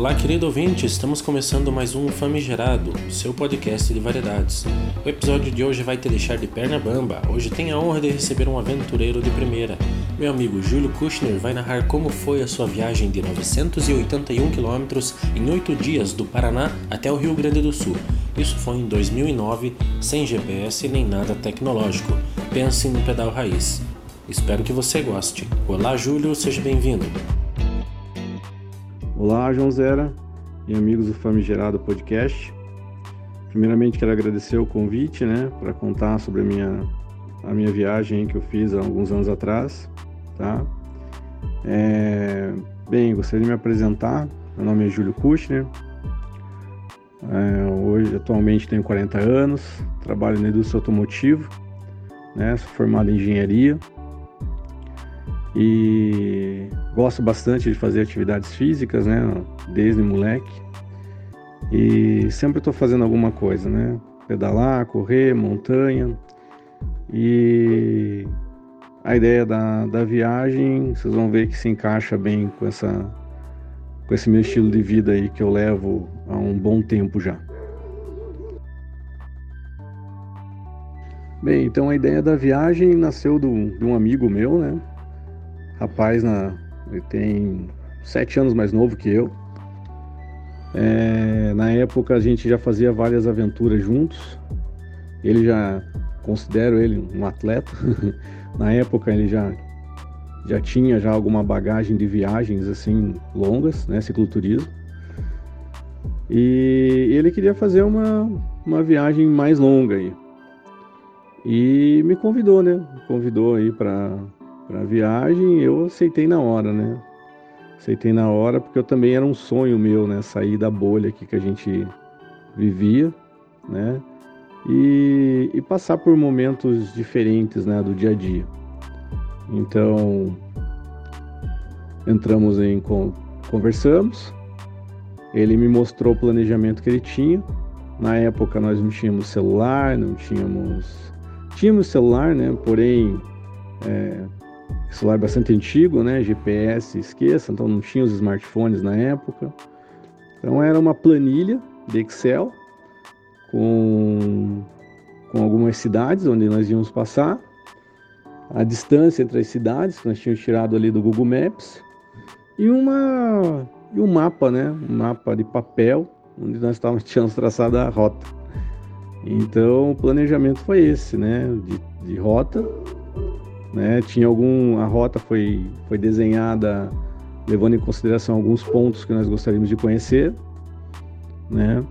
Olá, querido ouvinte, estamos começando mais um Famigerado, seu podcast de variedades. O episódio de hoje vai te deixar de perna bamba. Hoje tem a honra de receber um aventureiro de primeira. Meu amigo Júlio Kushner vai narrar como foi a sua viagem de 981 quilômetros em 8 dias do Paraná até o Rio Grande do Sul. Isso foi em 2009, sem GPS nem nada tecnológico. Pense no pedal raiz. Espero que você goste. Olá, Júlio, seja bem-vindo. Olá, João Zera e amigos do Famigerado Podcast. Primeiramente, quero agradecer o convite, né, para contar sobre a minha, a minha viagem que eu fiz há alguns anos atrás, tá? É, bem, gostaria de me apresentar. Meu nome é Júlio Kushner. É, hoje, atualmente, tenho 40 anos, trabalho na indústria automotiva, né, sou formado em engenharia e gosto bastante de fazer atividades físicas, né, desde moleque. E sempre estou fazendo alguma coisa, né? Pedalar, correr, montanha. E a ideia da, da viagem, vocês vão ver que se encaixa bem com essa com esse meu estilo de vida aí que eu levo há um bom tempo já. Bem, então a ideia da viagem nasceu de um amigo meu, né? Rapaz, na, ele tem sete anos mais novo que eu. É, na época a gente já fazia várias aventuras juntos. Ele já considero ele um atleta. na época ele já já tinha já alguma bagagem de viagens assim longas, né, cicloturismo. E ele queria fazer uma, uma viagem mais longa aí. E me convidou, né? Me convidou aí para para a viagem, eu aceitei na hora, né? Aceitei na hora porque eu também era um sonho meu, né? Sair da bolha aqui que a gente vivia, né? E, e passar por momentos diferentes, né? Do dia a dia. Então, entramos em conversamos. Ele me mostrou o planejamento que ele tinha. Na época nós não tínhamos celular, não tínhamos tínhamos celular, né? Porém é, celular bastante antigo, né? GPS, esqueça, então não tinha os smartphones na época. Então era uma planilha de Excel com, com algumas cidades onde nós íamos passar, a distância entre as cidades que nós tínhamos tirado ali do Google Maps e uma e um mapa, né? Um mapa de papel onde nós estávamos, tínhamos traçado a rota. Então o planejamento foi esse, né? De, de rota né? Tinha algum a rota foi foi desenhada levando em consideração alguns pontos que nós gostaríamos de conhecer, né?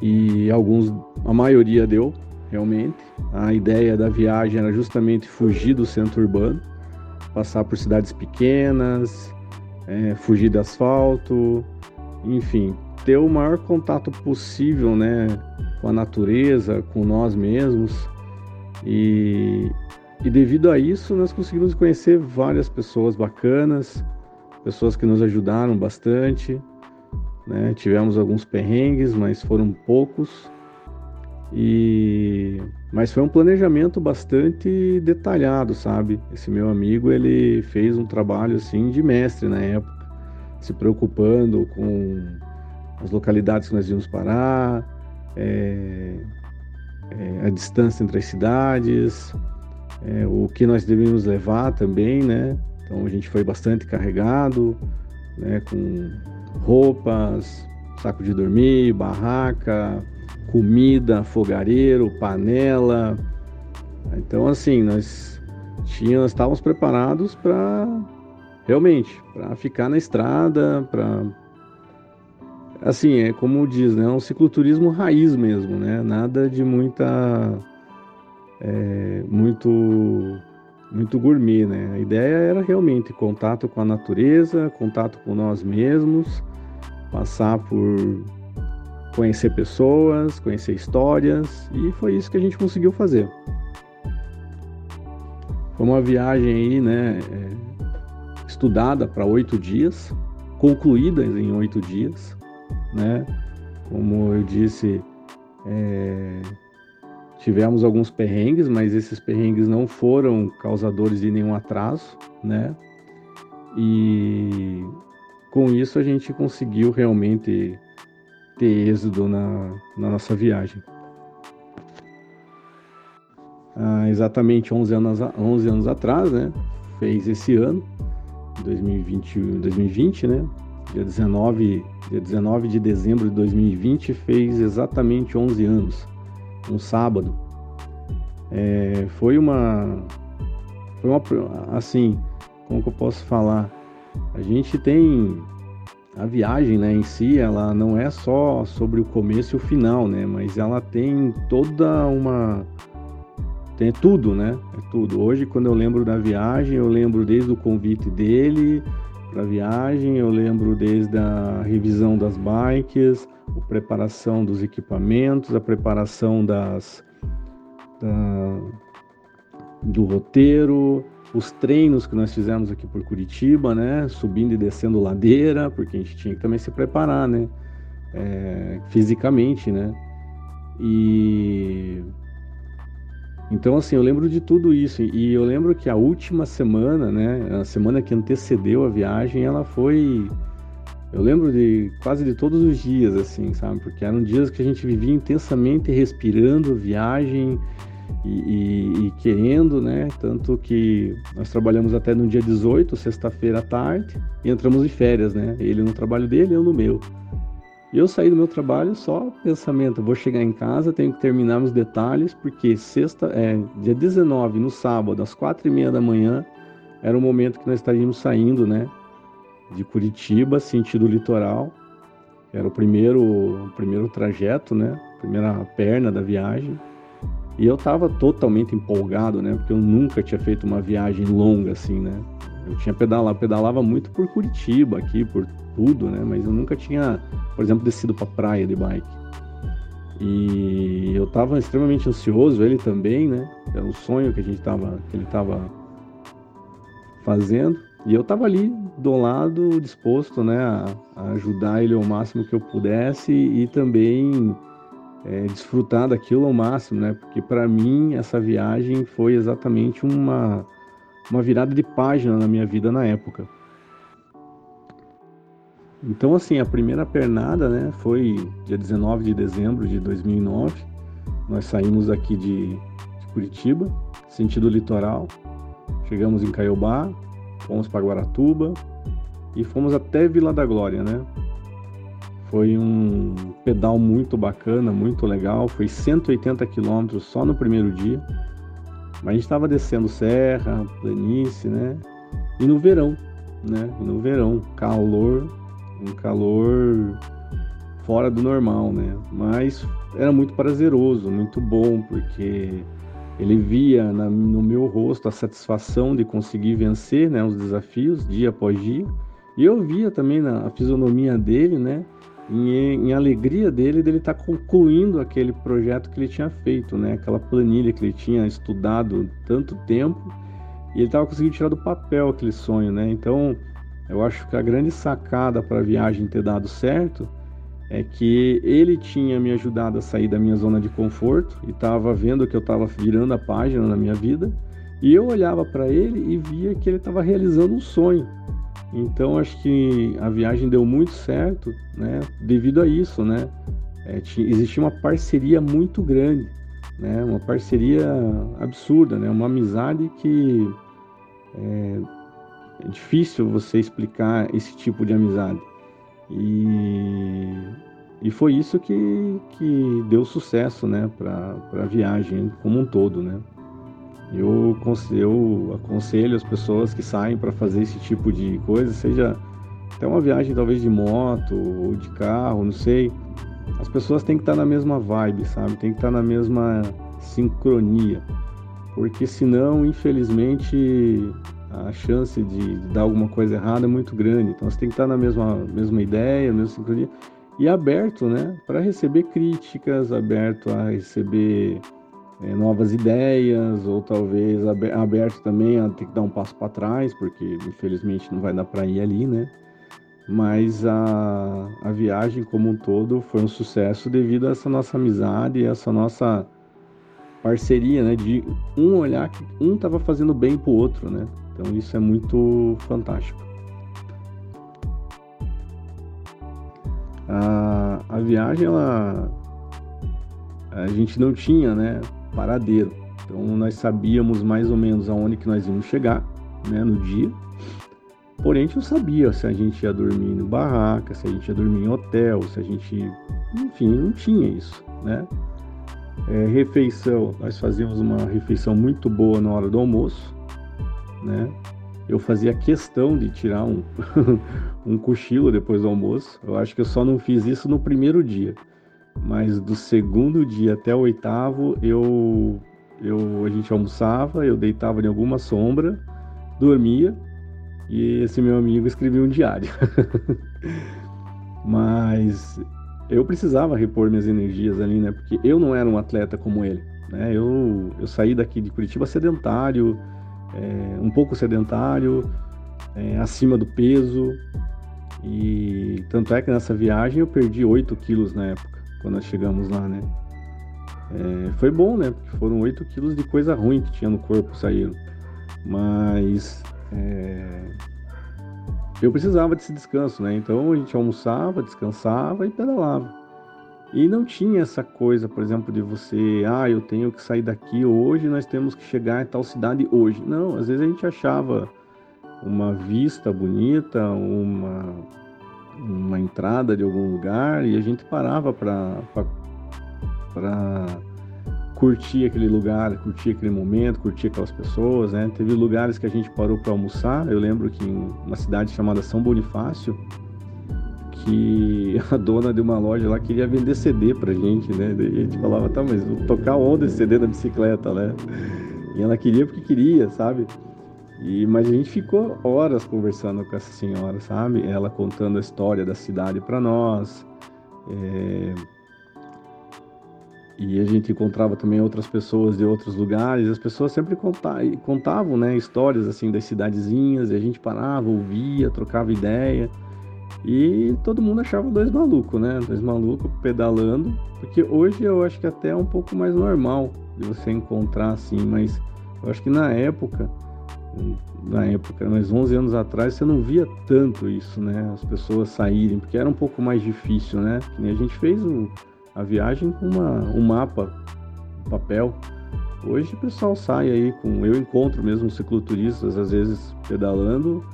E alguns a maioria deu realmente. A ideia da viagem era justamente fugir do centro urbano, passar por cidades pequenas, é, fugir do asfalto, enfim, ter o maior contato possível, né, com a natureza, com nós mesmos e, e devido a isso, nós conseguimos conhecer várias pessoas bacanas, pessoas que nos ajudaram bastante. Né? Tivemos alguns perrengues, mas foram poucos. E mas foi um planejamento bastante detalhado, sabe? Esse meu amigo, ele fez um trabalho assim de mestre na época, se preocupando com as localidades que nós íamos parar, é, é, a distância entre as cidades, é, o que nós devíamos levar também, né? Então a gente foi bastante carregado, né? Com roupas, saco de dormir, barraca, comida, fogareiro, panela. Então assim nós tínhamos, estávamos preparados para realmente para ficar na estrada, para assim é como diz, né? Um cicloturismo raiz mesmo, né? Nada de muita é, muito muito gourmet, né? A ideia era realmente contato com a natureza, contato com nós mesmos, passar por conhecer pessoas, conhecer histórias e foi isso que a gente conseguiu fazer. Foi uma viagem aí, né? É, estudada para oito dias, concluída em oito dias, né? Como eu disse, é, Tivemos alguns perrengues, mas esses perrengues não foram causadores de nenhum atraso, né? E com isso a gente conseguiu realmente ter êxito na, na nossa viagem. Ah, exatamente 11 anos, 11 anos atrás, né? Fez esse ano, 2020, 2020 né? Dia 19, dia 19 de dezembro de 2020 fez exatamente 11 anos, um sábado. É, foi uma, foi uma, assim, como que eu posso falar? A gente tem a viagem, né, em si, ela não é só sobre o começo e o final, né, mas ela tem toda uma tem tudo, né? É tudo. Hoje, quando eu lembro da viagem, eu lembro desde o convite dele para a viagem, eu lembro desde a revisão das bikes, a preparação dos equipamentos, a preparação das da, do roteiro, os treinos que nós fizemos aqui por Curitiba, né? Subindo e descendo ladeira, porque a gente tinha que também se preparar, né? É, fisicamente, né? E então, assim, eu lembro de tudo isso. E eu lembro que a última semana, né? A semana que antecedeu a viagem, ela foi. Eu lembro de quase de todos os dias, assim, sabe? Porque eram dias que a gente vivia intensamente respirando viagem e, e, e querendo, né? Tanto que nós trabalhamos até no dia 18, sexta-feira à tarde, e entramos de férias, né? Ele no trabalho dele, eu no meu. E eu saí do meu trabalho só pensamento, vou chegar em casa, tenho que terminar os detalhes, porque sexta, é, dia 19, no sábado, às quatro e meia da manhã, era o momento que nós estaríamos saindo, né, de Curitiba, sentido litoral. Era o primeiro, o primeiro trajeto, né, primeira perna da viagem. E eu estava totalmente empolgado, né, porque eu nunca tinha feito uma viagem longa assim, né. Eu tinha pedalado, pedalava muito por Curitiba aqui, por tudo, né? Mas eu nunca tinha, por exemplo, descido para praia de bike. E eu estava extremamente ansioso, ele também, né? Era um sonho que a gente tava, que ele estava fazendo. E eu estava ali do lado, disposto, né, a, a, ajudar ele ao máximo que eu pudesse e também é, desfrutar daquilo ao máximo, né? Porque para mim essa viagem foi exatamente uma uma virada de página na minha vida na época. Então, assim, a primeira pernada, né, foi dia 19 de dezembro de 2009. Nós saímos aqui de, de Curitiba, sentido litoral. Chegamos em Caiobá, fomos para Guaratuba e fomos até Vila da Glória, né? Foi um pedal muito bacana, muito legal. Foi 180 quilômetros só no primeiro dia. Mas a gente estava descendo serra, planície, né? E no verão, né? E no verão, calor um calor fora do normal, né? Mas era muito prazeroso, muito bom, porque ele via na, no meu rosto a satisfação de conseguir vencer né, os desafios dia após dia. E eu via também na fisionomia dele, né? Em, em alegria dele, dele estar tá concluindo aquele projeto que ele tinha feito, né? Aquela planilha que ele tinha estudado tanto tempo e ele estava conseguindo tirar do papel aquele sonho, né? Então, eu acho que a grande sacada para a viagem ter dado certo é que ele tinha me ajudado a sair da minha zona de conforto e estava vendo que eu estava virando a página na minha vida e eu olhava para ele e via que ele estava realizando um sonho. Então acho que a viagem deu muito certo, né? Devido a isso, né? É, existia uma parceria muito grande, né? Uma parceria absurda, né? Uma amizade que é, é difícil você explicar esse tipo de amizade. E, e foi isso que, que deu sucesso né, para a viagem como um todo. Né? Eu, eu aconselho as pessoas que saem para fazer esse tipo de coisa, seja até uma viagem talvez de moto ou de carro, não sei. As pessoas têm que estar na mesma vibe, sabe? Tem que estar na mesma sincronia. Porque senão, infelizmente, a chance de, dar alguma coisa errada é muito grande. Então você tem que estar na mesma, mesma ideia, mesma sincronia e aberto, né, para receber críticas, aberto a receber é, novas ideias ou talvez aberto também a ter que dar um passo para trás, porque infelizmente não vai dar para ir ali, né? Mas a, a viagem como um todo foi um sucesso devido a essa nossa amizade e essa nossa parceria, né? De um olhar que um estava fazendo bem para o outro, né? Então isso é muito fantástico. a viagem ela a gente não tinha, né, paradeiro. Então nós sabíamos mais ou menos aonde que nós íamos chegar, né, no dia. Porém, a gente não sabia se a gente ia dormir no barraca, se a gente ia dormir em hotel, se a gente, enfim, não tinha isso, né? É, refeição, nós fazíamos uma refeição muito boa na hora do almoço, né? Eu fazia questão de tirar um, um cochilo depois do almoço. Eu acho que eu só não fiz isso no primeiro dia, mas do segundo dia até o oitavo, eu, eu a gente almoçava, eu deitava em alguma sombra, dormia e esse meu amigo escrevia um diário. mas eu precisava repor minhas energias ali, né? Porque eu não era um atleta como ele, né? Eu, eu saí daqui de Curitiba sedentário, é, um pouco sedentário, é, acima do peso. E tanto é que nessa viagem eu perdi 8 quilos na época, quando nós chegamos lá, né? É, foi bom, né? Porque foram 8 quilos de coisa ruim que tinha no corpo saíram. Mas é, eu precisava desse descanso, né? Então a gente almoçava, descansava e pedalava. E não tinha essa coisa, por exemplo, de você, ah, eu tenho que sair daqui hoje, nós temos que chegar em tal cidade hoje. Não, às vezes a gente achava uma vista bonita, uma, uma entrada de algum lugar e a gente parava para curtir aquele lugar, curtir aquele momento, curtir aquelas pessoas, né? Teve lugares que a gente parou para almoçar. Eu lembro que em uma cidade chamada São Bonifácio, que a dona de uma loja lá queria vender CD pra gente, né? E a gente falava, tá, mas vou tocar onda esse CD na bicicleta, né? E ela queria porque queria, sabe? E, mas a gente ficou horas conversando com essa senhora, sabe? Ela contando a história da cidade para nós. É, e a gente encontrava também outras pessoas de outros lugares. As pessoas sempre contavam, né, histórias assim das cidadezinhas. E a gente parava, ouvia, trocava ideia. E todo mundo achava dois malucos, né? Dois malucos pedalando. Porque hoje eu acho que até é um pouco mais normal de você encontrar assim. Mas eu acho que na época, na época, mais 11 anos atrás, você não via tanto isso, né? As pessoas saírem, porque era um pouco mais difícil, né? A gente fez a viagem com uma, um mapa, um papel. Hoje o pessoal sai aí com. Eu encontro mesmo cicloturistas, às vezes pedalando.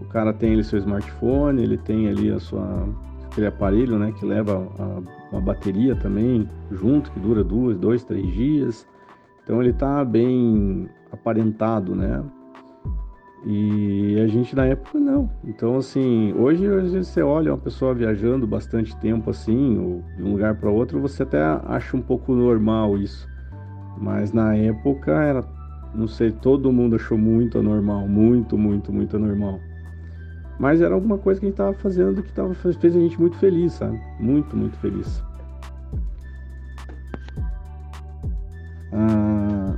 O cara tem ali seu smartphone, ele tem ali a sua, aquele aparelho né, que leva a, uma bateria também junto, que dura duas, dois, três dias. Então ele está bem aparentado, né? E a gente na época não. Então, assim, hoje às vezes você olha uma pessoa viajando bastante tempo assim, ou de um lugar para outro, você até acha um pouco normal isso. Mas na época era, não sei, todo mundo achou muito anormal, muito, muito, muito anormal. Mas era alguma coisa que a gente estava fazendo que tava, fez a gente muito feliz, sabe? Muito, muito feliz. Ah,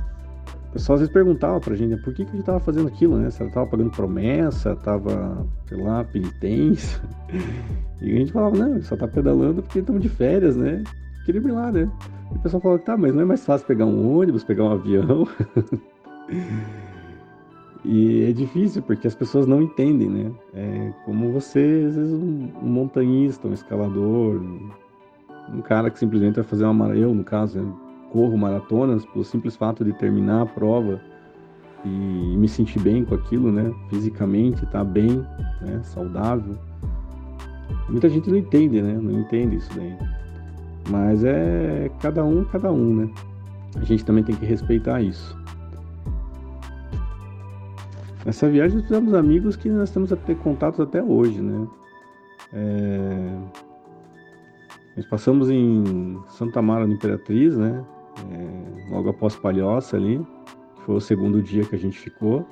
pessoal às vezes perguntava pra gente né, por que, que a gente tava fazendo aquilo, né? Se ela tava pagando promessa, tava, sei lá, penitência. E a gente falava, não, só tá pedalando porque estamos de férias, né? Queria ir lá, né? E o pessoal falava, tá, mas não é mais fácil pegar um ônibus, pegar um avião. e é difícil porque as pessoas não entendem, né? É como você, às vezes, um, um montanhista, um escalador, um cara que simplesmente vai fazer uma. Eu, no caso, né? Corro maratonas pelo simples fato de terminar a prova e me sentir bem com aquilo, né? Fisicamente, tá bem, né? Saudável. Muita gente não entende, né? Não entende isso daí. Mas é cada um, cada um, né? A gente também tem que respeitar isso. Nessa viagem nós fizemos amigos que nós temos a ter contatos até hoje, né? É... Nós passamos em Santa Mara no Imperatriz, né? É, logo após Palhoça ali, que foi o segundo dia que a gente ficou.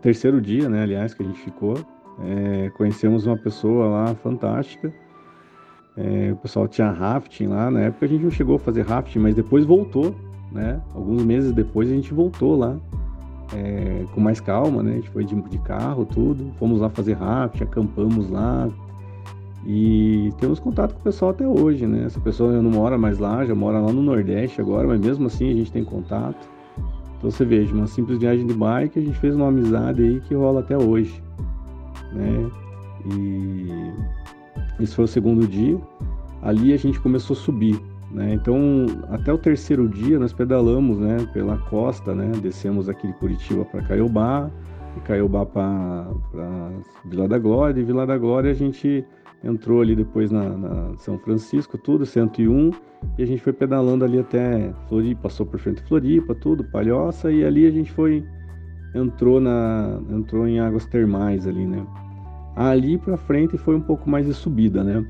Terceiro dia, né, aliás, que a gente ficou. É, conhecemos uma pessoa lá fantástica. É, o pessoal tinha rafting lá. Na época a gente não chegou a fazer rafting, mas depois voltou, né? Alguns meses depois a gente voltou lá. É, com mais calma, né? A gente foi de, de carro, tudo. Fomos lá fazer rafting, acampamos lá, e temos contato com o pessoal até hoje, né? Essa pessoa não mora mais lá, já mora lá no Nordeste agora, mas mesmo assim a gente tem contato. Então você veja, uma simples viagem de bike, a gente fez uma amizade aí que rola até hoje, né? E esse foi o segundo dia. ali a gente começou a subir. Né? Então, até o terceiro dia nós pedalamos né, pela costa, né? descemos aqui de Curitiba para Caiobá, de Caiobá para Vila da Glória, e Vila da Glória a gente entrou ali depois na, na, São Francisco, tudo, 101, e a gente foi pedalando ali até Floripa, passou por frente de Floripa, tudo, Palhoça, e ali a gente foi, entrou, na, entrou em águas termais ali, né? Ali para frente foi um pouco mais de subida, né?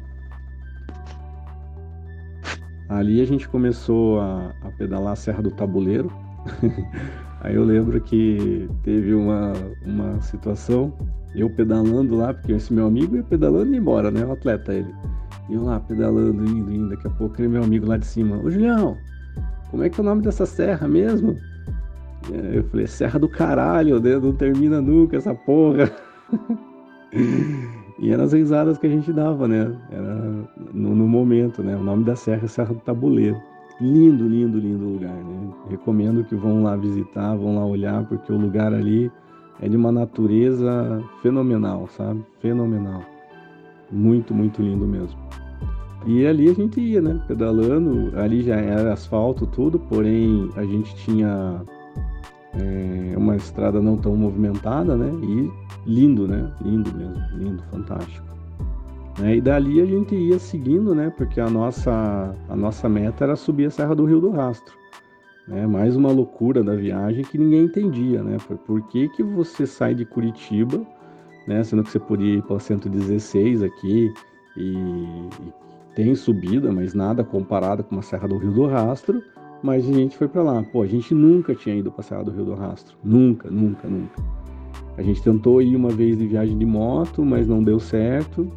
Ali a gente começou a, a pedalar a Serra do Tabuleiro. Aí eu lembro que teve uma, uma situação, eu pedalando lá, porque esse meu amigo ia pedalando e embora, né? O atleta ele. E eu lá pedalando, indo, indo. Daqui a pouco aquele meu amigo lá de cima, ô Julião, como é que é o nome dessa serra mesmo? Eu falei, Serra do Caralho, né? não termina nunca essa porra. E eram as risadas que a gente dava, né? Era no, no, momento, né? O nome da serra é Serra do Tabuleiro. Lindo, lindo, lindo lugar, né? Recomendo que vão lá visitar, vão lá olhar, porque o lugar ali é de uma natureza fenomenal, sabe? Fenomenal. Muito, muito lindo mesmo. E ali a gente ia, né? Pedalando, ali já era asfalto, tudo, porém a gente tinha é, uma estrada não tão movimentada, né? E lindo, né? Lindo mesmo, lindo, fantástico. Né? E dali a gente ia seguindo, né? Porque a nossa, a nossa meta era subir a Serra do Rio do Rastro. Né? Mais uma loucura da viagem que ninguém entendia, né? Por, que, que você sai de Curitiba, né? Sendo que você podia ir para 116 aqui e, e tem subida, mas nada comparado com a Serra do Rio do Rastro. Mas a gente foi para lá. Pô, a gente nunca tinha ido para a Serra do Rio do Rastro. Nunca, nunca, nunca. A gente tentou ir uma vez de viagem de moto, mas não deu certo.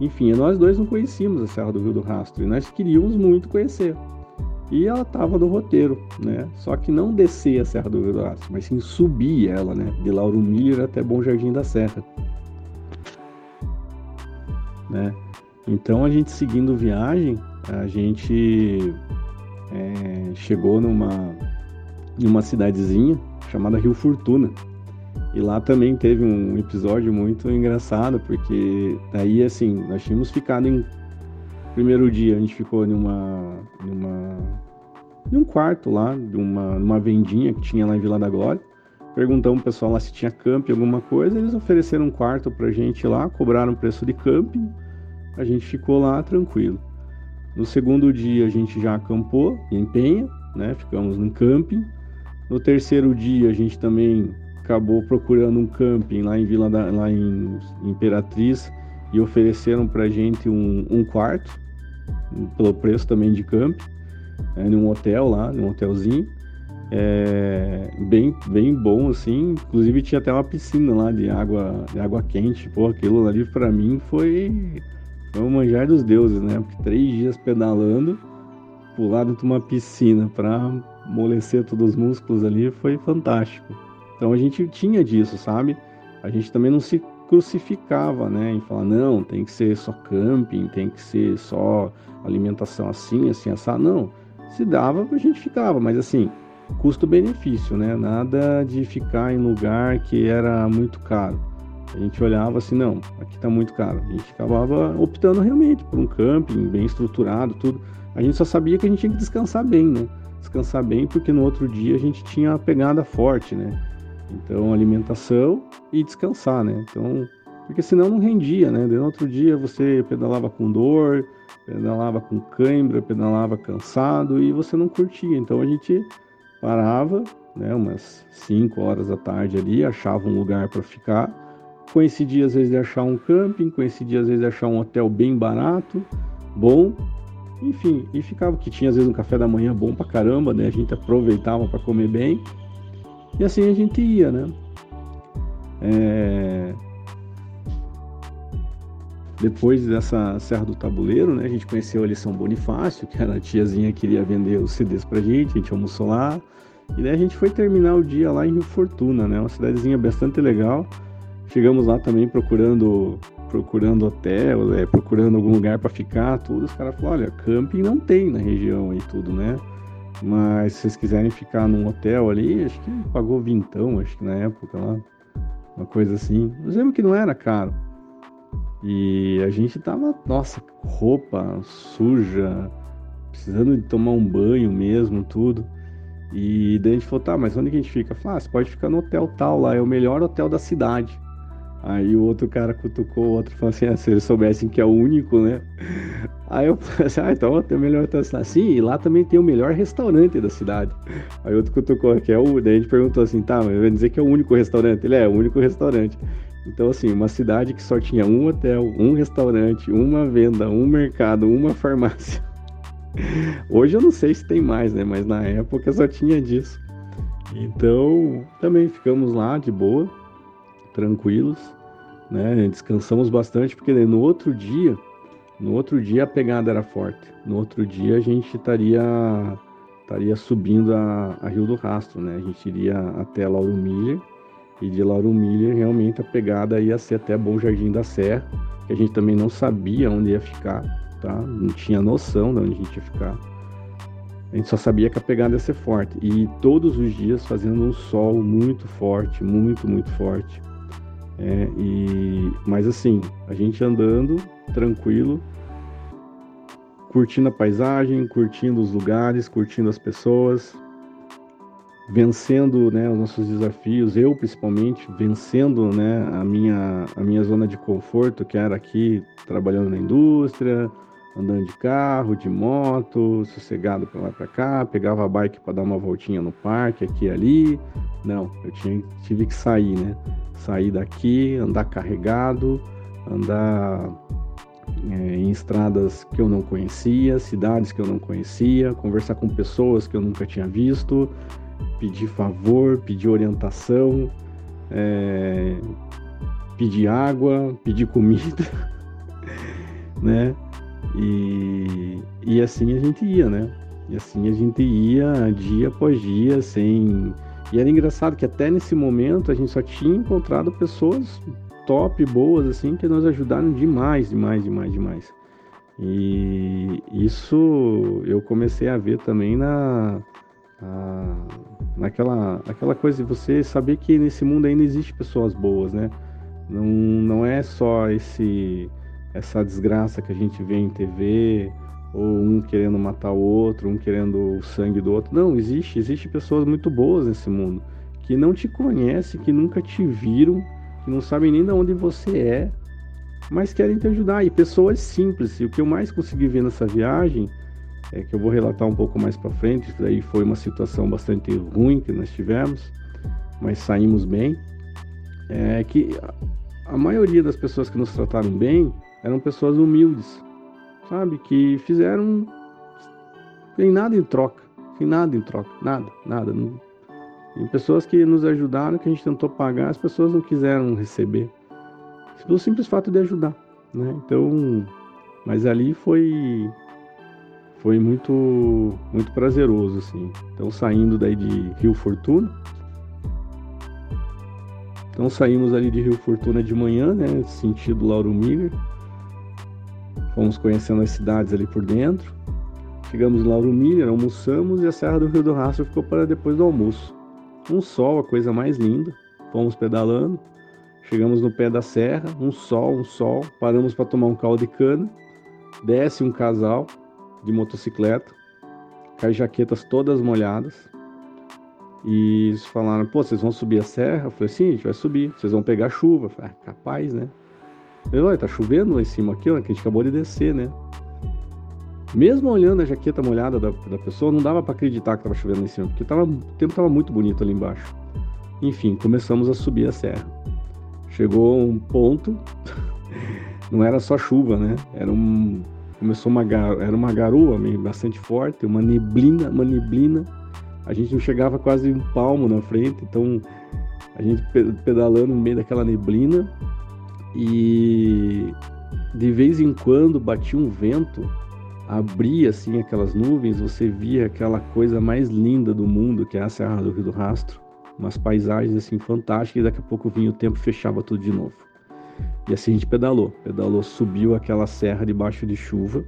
Enfim, nós dois não conhecíamos a Serra do Rio do Rastro e nós queríamos muito conhecer. E ela estava no roteiro, né? Só que não descer a Serra do Rio do Rastro, mas sim subir ela, né? De Lauro Miller até Bom Jardim da Serra. Né? Então a gente seguindo viagem, a gente é, chegou numa, numa cidadezinha chamada Rio Fortuna. E lá também teve um episódio muito engraçado, porque daí assim, nós tínhamos ficado em. Primeiro dia a gente ficou numa. numa. em um quarto lá, de uma, numa vendinha que tinha lá em Vila da Glória. Perguntamos pro pessoal lá se tinha camping, alguma coisa. Eles ofereceram um quarto pra gente lá, cobraram preço de camping. A gente ficou lá tranquilo. No segundo dia a gente já acampou em Penha, né? Ficamos no camping. No terceiro dia a gente também acabou procurando um camping lá em Vila da, lá em Imperatriz e ofereceram para gente um, um, quarto pelo preço também de camping, é, num hotel lá, num hotelzinho. É, bem, bem bom assim. Inclusive tinha até uma piscina lá de água, de água quente. Pô, aquilo ali para mim foi, foi um manjar dos deuses, né? Porque três dias pedalando, pular dentro de uma piscina para amolecer todos os músculos ali foi fantástico. Então a gente tinha disso, sabe? A gente também não se crucificava, né? Em falar, não, tem que ser só camping, tem que ser só alimentação assim, assim, assar. Não, se dava, a gente ficava, mas assim, custo-benefício, né? Nada de ficar em lugar que era muito caro. A gente olhava assim, não, aqui tá muito caro. A gente acabava optando realmente por um camping bem estruturado, tudo. A gente só sabia que a gente tinha que descansar bem, né? Descansar bem porque no outro dia a gente tinha a pegada forte, né? Então, alimentação e descansar, né? Então, porque senão não rendia, né? No outro dia você pedalava com dor, pedalava com cãibra, pedalava cansado e você não curtia. Então a gente parava, né, umas 5 horas da tarde ali, achava um lugar para ficar. Coincidia às vezes de achar um camping, coincidia às vezes de achar um hotel bem barato, bom, enfim, e ficava que tinha às vezes um café da manhã bom pra caramba, né? A gente aproveitava para comer bem e assim a gente ia, né? É... Depois dessa Serra do Tabuleiro, né, a gente conheceu ali São Bonifácio, que era a tiazinha que queria vender os CDs pra gente, a gente almoçou lá. E daí a gente foi terminar o dia lá em Rio Fortuna, né? Uma cidadezinha bastante legal. Chegamos lá também procurando procurando hotel, é, procurando algum lugar para ficar, tudo. Os caras falaram, olha, camping não tem na região aí tudo, né? Mas se vocês quiserem ficar num hotel ali, acho que pagou vintão, acho que na época lá. Uma coisa assim. Mas lembro que não era caro. E a gente tava, nossa, roupa suja, precisando de tomar um banho mesmo, tudo. E daí a gente falou, tá, mas onde que a gente fica? Falei, ah, você pode ficar no hotel tal lá, é o melhor hotel da cidade. Aí o outro cara cutucou o outro e falou assim, ah, se eles soubessem que é o único, né? Aí eu falei assim, ah, então tem o melhor cidade. Sim, e lá também tem o melhor restaurante da cidade. Aí outro cutucou, que é o... Daí a gente perguntou assim, tá, mas vai dizer que é o único restaurante? Ele é o único restaurante. Então, assim, uma cidade que só tinha um hotel, um restaurante, uma venda, um mercado, uma farmácia. Hoje eu não sei se tem mais, né? Mas na época só tinha disso. Então, também ficamos lá de boa, tranquilos, né? Descansamos bastante porque no outro dia, no outro dia a pegada era forte. No outro dia a gente estaria estaria subindo a, a Rio do Rastro, né? A gente iria até Lauro Miller e de Lauro Miller realmente a pegada ia ser até Bom Jardim da Serra, que a gente também não sabia onde ia ficar tá? Não tinha noção de onde a gente ia ficar. A gente só sabia que a pegada ia ser forte. E todos os dias fazendo um sol muito forte, muito, muito forte. É, e, mas assim, a gente andando tranquilo, curtindo a paisagem, curtindo os lugares, curtindo as pessoas, vencendo né, os nossos desafios, eu principalmente, vencendo né, a, minha, a minha zona de conforto, que era aqui trabalhando na indústria, andando de carro, de moto, sossegado para lá para cá, pegava a bike para dar uma voltinha no parque aqui e ali. Não, eu tinha, tive que sair, né? Sair daqui, andar carregado, andar é, em estradas que eu não conhecia, cidades que eu não conhecia, conversar com pessoas que eu nunca tinha visto, pedir favor, pedir orientação, é, pedir água, pedir comida, né? E, e assim a gente ia, né? E assim a gente ia dia após dia, sem. E era engraçado que até nesse momento a gente só tinha encontrado pessoas top, boas, assim, que nos ajudaram demais, demais, demais, demais. E isso eu comecei a ver também na, na naquela, aquela coisa de você saber que nesse mundo ainda existe pessoas boas, né? Não, não é só esse essa desgraça que a gente vê em TV, ou um querendo matar o outro, um querendo o sangue do outro. Não, existe, existe pessoas muito boas nesse mundo que não te conhecem, que nunca te viram, que não sabem nem de onde você é, mas querem te ajudar. E pessoas simples. E o que eu mais consegui ver nessa viagem é que eu vou relatar um pouco mais para frente. Isso daí foi uma situação bastante ruim que nós tivemos, mas saímos bem. É que a maioria das pessoas que nos trataram bem eram pessoas humildes, sabe? Que fizeram sem nada em troca, sem nada em troca, nada, nada. E pessoas que nos ajudaram, que a gente tentou pagar, as pessoas não quiseram receber. Pelo simples fato de ajudar, né? Então, mas ali foi foi muito muito prazeroso assim. Então saindo daí de Rio Fortuna, então saímos ali de Rio Fortuna de manhã, né, sentido Lauro Miller. Fomos conhecendo as cidades ali por dentro. Chegamos em Lauro Miller, almoçamos e a Serra do Rio do Rastro ficou para depois do almoço. Um sol, a coisa mais linda. Fomos pedalando. Chegamos no pé da serra, um sol, um sol. Paramos para tomar um caldo de cana. Desce um casal de motocicleta, com as jaquetas todas molhadas. E eles falaram: pô, vocês vão subir a serra? Eu falei: sim, a gente vai subir. Vocês vão pegar chuva. Eu falei: ah, capaz, né? Olha, tá chovendo lá em cima aqui, ó, que a gente acabou de descer, né? Mesmo olhando a jaqueta molhada da, da pessoa, não dava para acreditar que tava chovendo lá em cima, porque tava, o tempo tava muito bonito ali embaixo. Enfim, começamos a subir a serra. Chegou um ponto, não era só chuva, né? Era um, começou uma era uma garoa meio bastante forte, uma neblina, uma neblina. A gente não chegava quase um palmo na frente, então a gente pedalando no meio daquela neblina e de vez em quando batia um vento, abria assim aquelas nuvens, você via aquela coisa mais linda do mundo, que é a Serra do Rio do Rastro, umas paisagens assim fantásticas, e daqui a pouco vinha o tempo fechava tudo de novo. E assim a gente pedalou, pedalou, subiu aquela serra debaixo de chuva,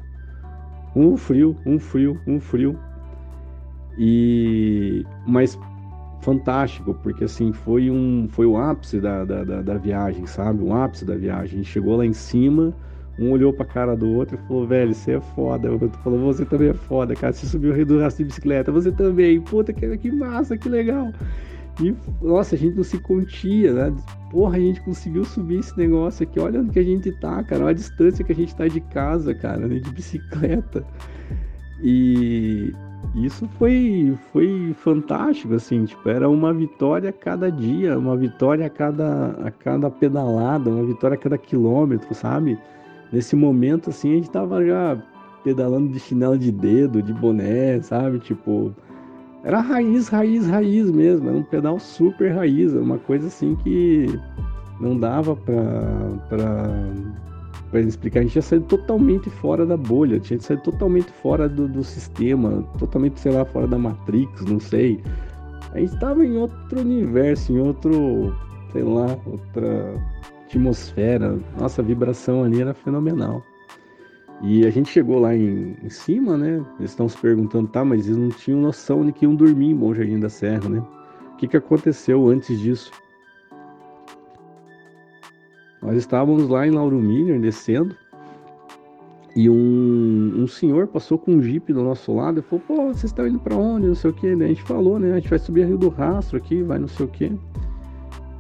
um frio, um frio, um frio. E mas fantástico, porque assim, foi um foi o ápice da, da, da, da viagem, sabe? O ápice da viagem. A gente chegou lá em cima, um olhou pra cara do outro e falou, velho, você é foda. O outro falou, você também é foda, cara. Você subiu o Rio do Rastro de bicicleta, você também. Puta, que, que massa, que legal. E, nossa, a gente não se contia, né? Porra, a gente conseguiu subir esse negócio aqui. Olha onde que a gente tá, cara. Olha a distância que a gente tá de casa, cara, né? de bicicleta. E isso foi, foi fantástico, assim, tipo, era uma vitória a cada dia, uma vitória a cada, a cada pedalada, uma vitória a cada quilômetro, sabe? Nesse momento, assim, a gente tava já pedalando de chinelo de dedo, de boné, sabe? Tipo, era raiz, raiz, raiz mesmo. Era um pedal super raiz. Uma coisa assim que não dava pra, pra explicar. A gente tinha saído totalmente fora da bolha. Tinha saído totalmente fora do, do sistema. Totalmente, sei lá, fora da Matrix, não sei. A gente tava em outro universo, em outro, sei lá, outra atmosfera. Nossa, a vibração ali era fenomenal. E a gente chegou lá em, em cima, né? Eles estão se perguntando, tá, mas eles não tinham noção de que iam dormir em Bom Jardim da Serra, né? O que, que aconteceu antes disso? Nós estávamos lá em Lauro Miller, descendo, e um, um senhor passou com um jipe do nosso lado e falou: Pô, vocês estão indo para onde? Não sei o que. A gente falou, né? A gente vai subir a Rio do Rastro aqui, vai não sei o que.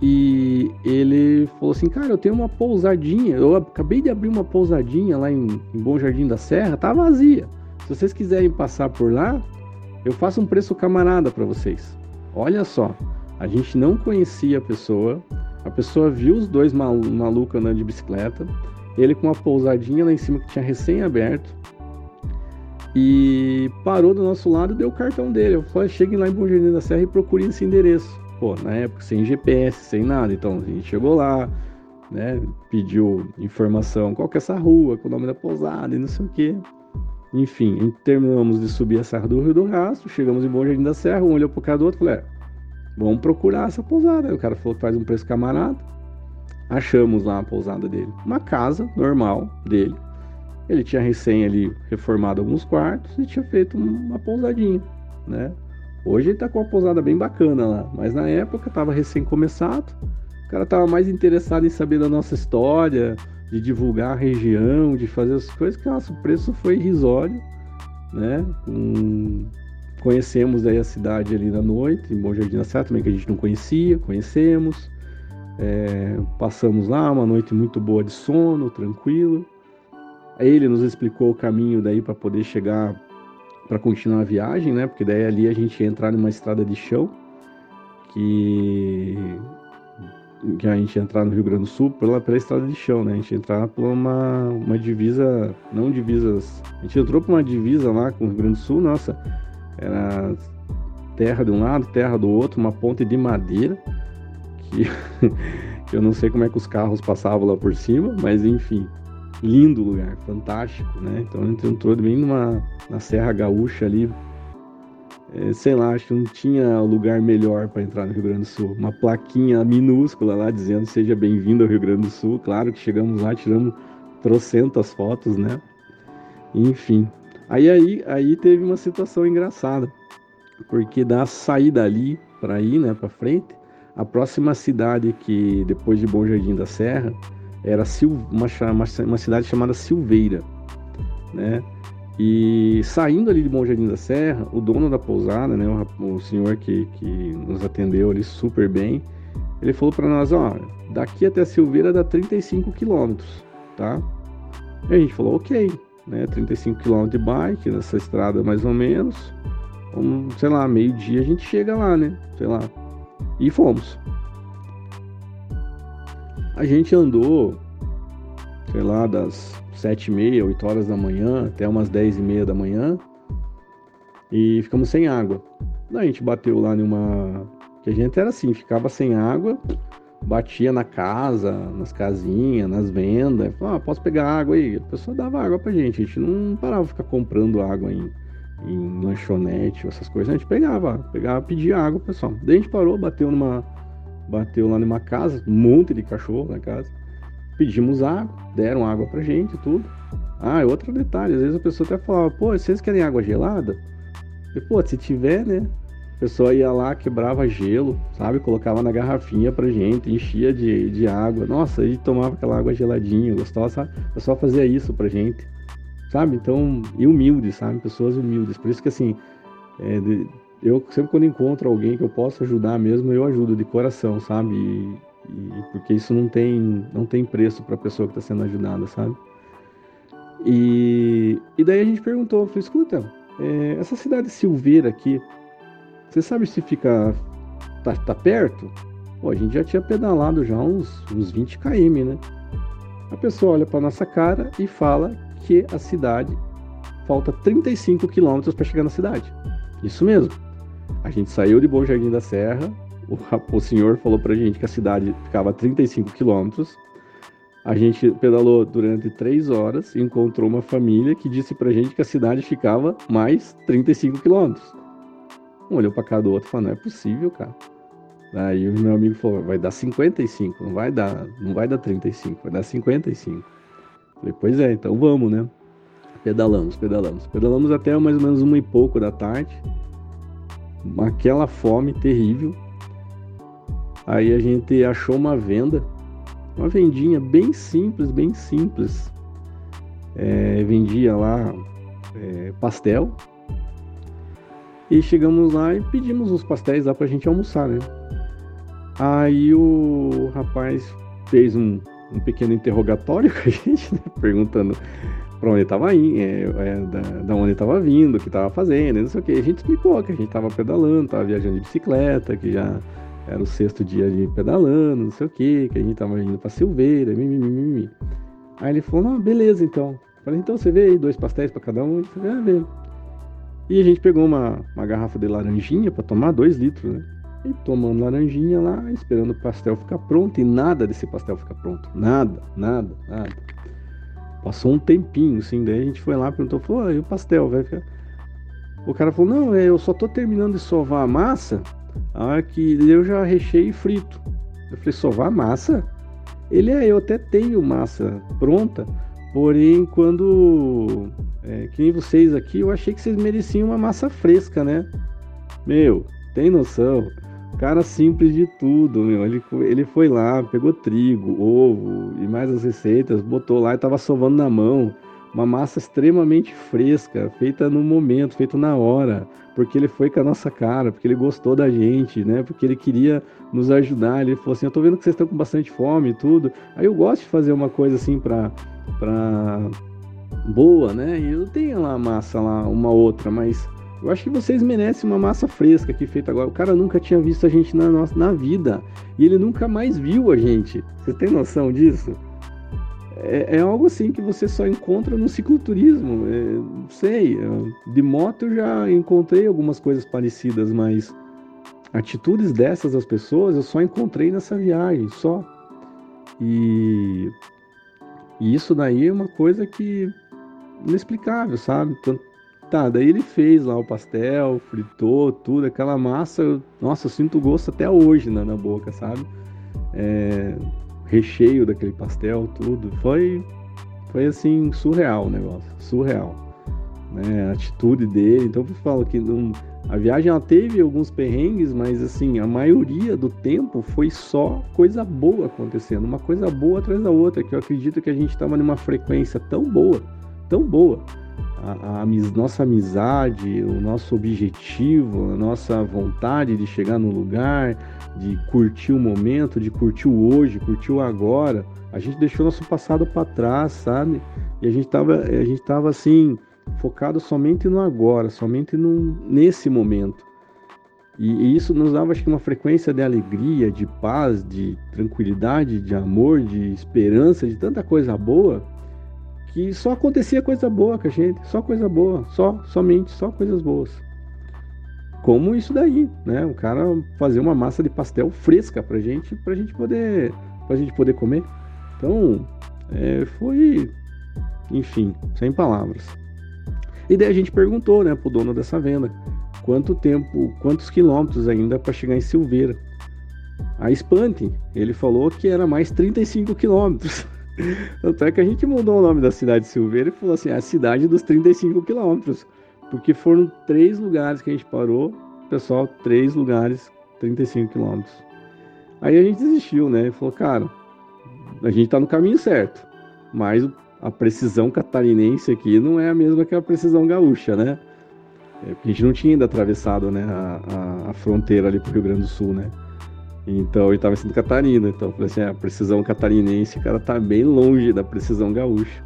E ele falou assim, cara, eu tenho uma pousadinha, eu acabei de abrir uma pousadinha lá em, em Bom Jardim da Serra, tá vazia. Se vocês quiserem passar por lá, eu faço um preço camarada para vocês. Olha só, a gente não conhecia a pessoa, a pessoa viu os dois malu malucos andando de bicicleta, ele com uma pousadinha lá em cima que tinha recém-aberto, e parou do nosso lado e deu o cartão dele. Eu falei, cheguem lá em Bom Jardim da Serra e procurem esse endereço pô, na época sem GPS, sem nada. Então a gente chegou lá, né? Pediu informação, qual que é essa rua, com o nome da pousada e não sei o quê. Enfim, terminamos de subir a Serra do Rio do Rastro, chegamos em Bom Jardim da Serra, um olhou pro cara do outro e falou, é, vamos procurar essa pousada. Aí o cara falou que faz um preço camarada. Achamos lá a pousada dele. Uma casa normal dele. Ele tinha recém ali reformado alguns quartos e tinha feito uma pousadinha, né? Hoje ele tá com uma pousada bem bacana lá, mas na época tava recém começado. O cara tava mais interessado em saber da nossa história, de divulgar a região, de fazer as coisas, que nosso preço foi irrisório, né? Um... Conhecemos aí a cidade ali na noite, em Bom Jardim da Serra também, que a gente não conhecia, conhecemos. É... passamos lá, uma noite muito boa de sono, tranquilo. Ele nos explicou o caminho daí para poder chegar para continuar a viagem, né? Porque daí ali a gente ia entrar numa estrada de chão que que a gente ia entrar no Rio Grande do Sul pela, pela estrada de chão, né? A gente ia entrar por uma, uma divisa, não divisas. A gente entrou por uma divisa lá com o Rio Grande do Sul, nossa, era terra de um lado, terra do outro, uma ponte de madeira que, eu não sei como é que os carros passavam lá por cima, mas enfim, lindo lugar, fantástico, né? Então a gente entrou bem numa na Serra Gaúcha ali, é, sei lá, acho que não tinha lugar melhor para entrar no Rio Grande do Sul. Uma plaquinha minúscula lá dizendo seja bem-vindo ao Rio Grande do Sul. Claro que chegamos lá, tiramos trocentas fotos, né? Enfim. Aí, aí, aí teve uma situação engraçada, porque da saída ali para ir, né, para frente, a próxima cidade que depois de Bom Jardim da Serra era uma, uma, uma cidade chamada Silveira, né? E saindo ali de Bom Jardim da Serra, o dono da pousada, né, o, o senhor que, que nos atendeu ali super bem, ele falou para nós, ó, daqui até Silveira dá 35 quilômetros, tá? E a gente falou, ok, né, 35 quilômetros de bike nessa estrada mais ou menos, um, sei lá, meio dia a gente chega lá, né, sei lá. E fomos a gente andou, sei lá, das sete e meia, oito horas da manhã até umas dez e meia da manhã e ficamos sem água. Daí a gente bateu lá numa. Que a gente era assim, ficava sem água, batia na casa, nas casinhas, nas vendas, falava, ah, posso pegar água aí? A pessoa dava água pra gente, a gente não parava de ficar comprando água em, em lanchonete, essas coisas, a gente pegava, pegava, pedia água, pessoal. Daí a gente parou, bateu numa bateu lá numa casa, um monte de cachorro na casa. Pedimos água, deram água pra gente tudo. Ah, outro detalhe, às vezes a pessoa até falava, pô, vocês querem água gelada? E, pô, se tiver, né? Pessoa ia lá, quebrava gelo, sabe? Colocava na garrafinha pra gente, enchia de, de água. Nossa, e tomava aquela água geladinha, gostosa? O pessoal fazia isso pra gente, sabe? Então, e humildes, sabe? Pessoas humildes. Por isso que, assim, é, de, eu sempre quando encontro alguém que eu possa ajudar mesmo, eu ajudo de coração, sabe? E, e porque isso não tem, não tem preço pra pessoa que está sendo ajudada, sabe? E, e daí a gente perguntou, falei, escuta, é, essa cidade Silveira aqui, você sabe se fica. tá, tá perto? Pô, a gente já tinha pedalado já uns, uns 20 km, né? A pessoa olha para nossa cara e fala que a cidade falta 35 quilômetros para chegar na cidade. Isso mesmo. A gente saiu de Bom Jardim da Serra, o, o senhor falou pra gente que a cidade ficava a 35 quilômetros. A gente pedalou durante três horas e encontrou uma família que disse pra gente que a cidade ficava mais 35 quilômetros. Um olhou pra cara do outro e falou, não é possível, cara. Aí o meu amigo falou, vai dar 55, não vai dar, não vai dar 35, vai dar 55. Falei, pois é, então vamos, né? Pedalamos, pedalamos. Pedalamos até mais ou menos uma e pouco da tarde. Aquela fome terrível. Aí a gente achou uma venda, uma vendinha bem simples, bem simples. É, vendia lá é, pastel, e chegamos lá e pedimos os pastéis lá pra gente almoçar, né? Aí o rapaz fez um, um pequeno interrogatório com a gente, né? perguntando pra onde tava indo, é, é, da, da, onde tava vindo, o que tava fazendo, não sei o que. A gente explicou que a gente tava pedalando, tava viajando de bicicleta, que já era o sexto dia de pedalando, não sei o que, que a gente tava indo pra Silveira, mimimi. Aí ele falou, não, beleza então. Falei, então você vê aí dois pastéis para cada um? Falou, ah, vê. E a gente pegou uma, uma garrafa de laranjinha para tomar, dois litros, né? E tomando laranjinha lá, esperando o pastel ficar pronto. E nada desse pastel ficar pronto. Nada, nada, nada. Passou um tempinho, assim. Daí a gente foi lá, perguntou, falou, e o pastel vai ficar. O cara falou, não, é, eu só tô terminando de sovar a massa. Ah, que eu já recheio frito. Eu falei, sovar a massa? Ele é, eu até tenho massa pronta, porém quando é, que nem vocês aqui, eu achei que vocês mereciam uma massa fresca, né? Meu, tem noção? Cara simples de tudo, meu. Ele, ele foi lá, pegou trigo, ovo e mais as receitas, botou lá e tava sovando na mão. Uma massa extremamente fresca, feita no momento, feita na hora, porque ele foi com a nossa cara, porque ele gostou da gente, né? Porque ele queria nos ajudar. Ele falou assim: Eu tô vendo que vocês estão com bastante fome e tudo. Aí eu gosto de fazer uma coisa assim pra, pra boa, né? Eu tenho lá massa lá, uma outra, mas eu acho que vocês merecem uma massa fresca aqui feita agora. O cara nunca tinha visto a gente na, nossa, na vida. E ele nunca mais viu a gente. Você tem noção disso? É, é algo assim que você só encontra no cicloturismo. É, não sei. De moto eu já encontrei algumas coisas parecidas, mas atitudes dessas das pessoas eu só encontrei nessa viagem, só. E, e isso daí é uma coisa que inexplicável, sabe? Tá, daí ele fez lá o pastel, fritou tudo, aquela massa, nossa, eu sinto gosto até hoje na, na boca, sabe? É, recheio daquele pastel, tudo. Foi, foi assim, surreal o negócio, surreal. Né? A atitude dele. Então eu falo que não, a viagem ela teve alguns perrengues, mas assim, a maioria do tempo foi só coisa boa acontecendo, uma coisa boa atrás da outra, que eu acredito que a gente estava numa frequência tão boa tão boa. A, a, a, nossa amizade, o nosso objetivo, a nossa vontade de chegar no lugar, de curtir o momento, de curtir o hoje, curtir o agora. A gente deixou nosso passado para trás, sabe? E a gente tava, a gente tava assim focado somente no agora, somente no, nesse momento. E, e, isso nos dava acho que uma frequência de alegria, de paz, de tranquilidade, de amor, de esperança, de tanta coisa boa que só acontecia coisa boa com a gente, só coisa boa, só, somente, só coisas boas. Como isso daí, né? O cara fazer uma massa de pastel fresca pra gente, pra gente poder, pra gente poder comer. Então, é, foi, enfim, sem palavras. E daí a gente perguntou, né, pro dono dessa venda, quanto tempo, quantos quilômetros ainda para chegar em Silveira. A Espante, ele falou que era mais 35 quilômetros. Tanto é que a gente mudou o nome da cidade de Silveira e falou assim: a cidade dos 35 quilômetros. Porque foram três lugares que a gente parou pessoal, três lugares, 35 quilômetros. Aí a gente desistiu, né? Falou, cara, a gente tá no caminho certo, mas a precisão catarinense aqui não é a mesma que a precisão gaúcha, né? É, a gente não tinha ainda atravessado né, a, a, a fronteira ali pro Rio Grande do Sul, né? Então ele estava Santa Catarina. Então falei assim: a precisão catarinense, cara tá bem longe da precisão gaúcha.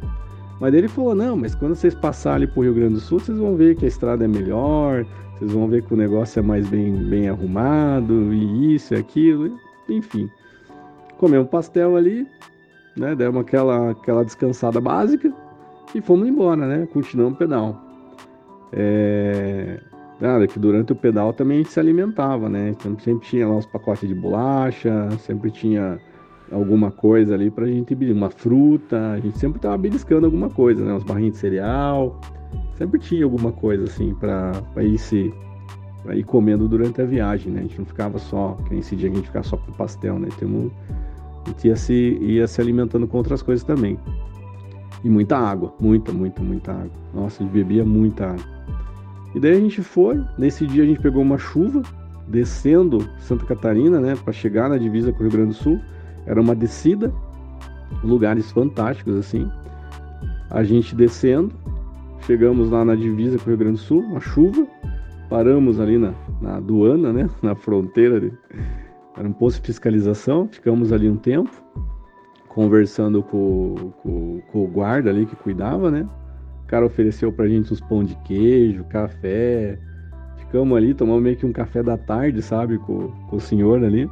Mas ele falou: não, mas quando vocês passarem pro Rio Grande do Sul, vocês vão ver que a estrada é melhor, vocês vão ver que o negócio é mais bem, bem arrumado, e isso e aquilo, enfim. Comemos pastel ali, né? Demos aquela, aquela descansada básica e fomos embora, né? Continuamos o pedal. É... Nada, que durante o pedal também a gente se alimentava, né? Sempre, sempre tinha lá os pacotes de bolacha, sempre tinha alguma coisa ali pra gente uma fruta, a gente sempre tava beliscando alguma coisa, né? Uns barrinhos de cereal, sempre tinha alguma coisa assim pra, pra ir se pra ir comendo durante a viagem, né? A gente não ficava só, que nesse dia a gente ficava só com pastel, né? Temos, gente ia se, ia se alimentando com outras coisas também. E muita água, muita, muita, muita água. Nossa, gente bebia muita água. E daí a gente foi, nesse dia a gente pegou uma chuva, descendo Santa Catarina, né, para chegar na divisa com o Rio Grande do Sul. Era uma descida, lugares fantásticos assim. A gente descendo, chegamos lá na divisa com o Rio Grande do Sul, uma chuva, paramos ali na, na aduana, né, na fronteira, de, era um posto de fiscalização, ficamos ali um tempo, conversando com, com, com o guarda ali que cuidava, né, o cara ofereceu pra gente uns pão de queijo, café. Ficamos ali, tomamos meio que um café da tarde, sabe, com, com o senhor ali.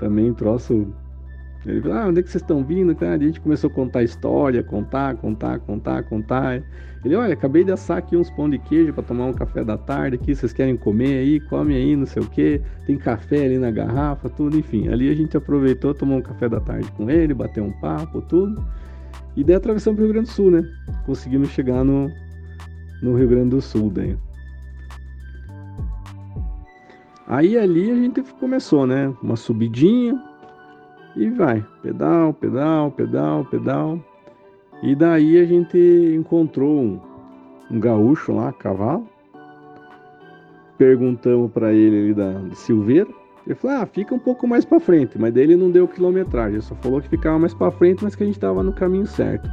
Também troço. Ele falou, ah, onde é que vocês estão vindo, cara? a gente começou a contar história, contar, contar, contar, contar. Ele, olha, acabei de assar aqui uns pão de queijo para tomar um café da tarde aqui, vocês querem comer aí? Come aí, não sei o que. Tem café ali na garrafa, tudo, enfim. Ali a gente aproveitou, tomou um café da tarde com ele, bateu um papo, tudo. E daí atravessamos o Rio Grande do Sul, né? Conseguimos chegar no, no Rio Grande do Sul daí. Aí ali a gente começou, né? Uma subidinha e vai. Pedal, pedal, pedal, pedal. E daí a gente encontrou um, um gaúcho lá, cavalo. Perguntamos para ele ali da Silveira. Ele falou, ah, fica um pouco mais para frente, mas daí ele não deu quilometragem, ele só falou que ficava mais para frente, mas que a gente estava no caminho certo.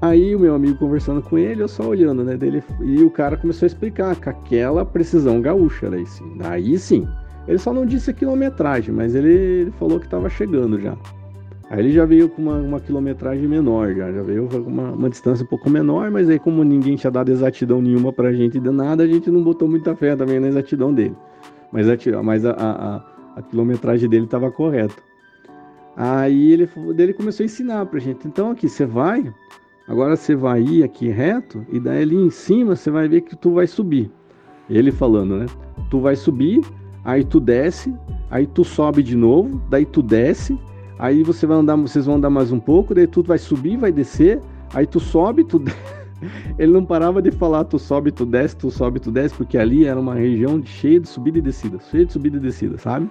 Aí o meu amigo conversando com ele, eu só olhando, né, dele, e o cara começou a explicar com aquela precisão gaúcha, daí sim, aí sim. Ele só não disse a quilometragem, mas ele, ele falou que estava chegando já. Aí ele já veio com uma, uma quilometragem menor, já, já veio com uma, uma, distância um pouco menor, mas aí como ninguém tinha dado exatidão nenhuma pra gente de nada, a gente não botou muita fé também na exatidão dele mas a, mas a, a, a quilometragem dele estava correta. Aí ele, ele começou a ensinar pra gente. Então aqui você vai, agora você vai ir aqui reto e daí ali em cima você vai ver que tu vai subir. Ele falando, né? Tu vai subir, aí tu desce, aí tu sobe de novo, daí tu desce, aí você vai andar, vocês vão andar mais um pouco, daí tu vai subir, vai descer, aí tu sobe, tu. Ele não parava de falar, tu sobe, tu desce, tu sobe, tu desce, porque ali era uma região cheia de subida e descida, cheia de subida e descida, sabe?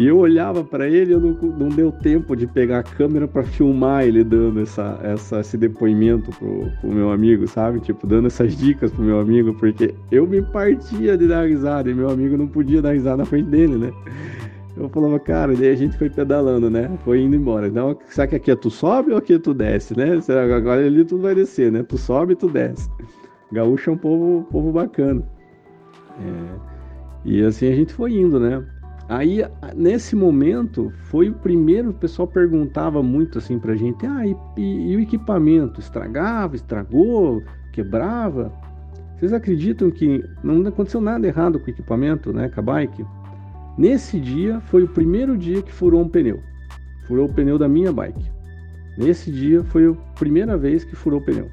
E eu olhava para ele, eu não, não deu tempo de pegar a câmera para filmar ele dando essa, essa, esse depoimento pro, pro meu amigo, sabe? Tipo, dando essas dicas pro meu amigo, porque eu me partia de dar risada e meu amigo não podia dar risada na frente dele, né? Eu falava, cara, daí a gente foi pedalando, né? Foi indo embora. Então, será que aqui é tu sobe ou aqui é tu desce, né? Será que agora ali tu vai descer, né? Tu sobe e tu desce. Gaúcho é um povo, povo bacana. É, e assim a gente foi indo, né? Aí, nesse momento, foi o primeiro, o pessoal perguntava muito assim pra gente, ah, e, e, e o equipamento? Estragava, estragou, quebrava? Vocês acreditam que não aconteceu nada errado com o equipamento, né, com a bike? Nesse dia foi o primeiro dia que furou um pneu. Furou o pneu da minha bike. Nesse dia foi a primeira vez que furou o pneu.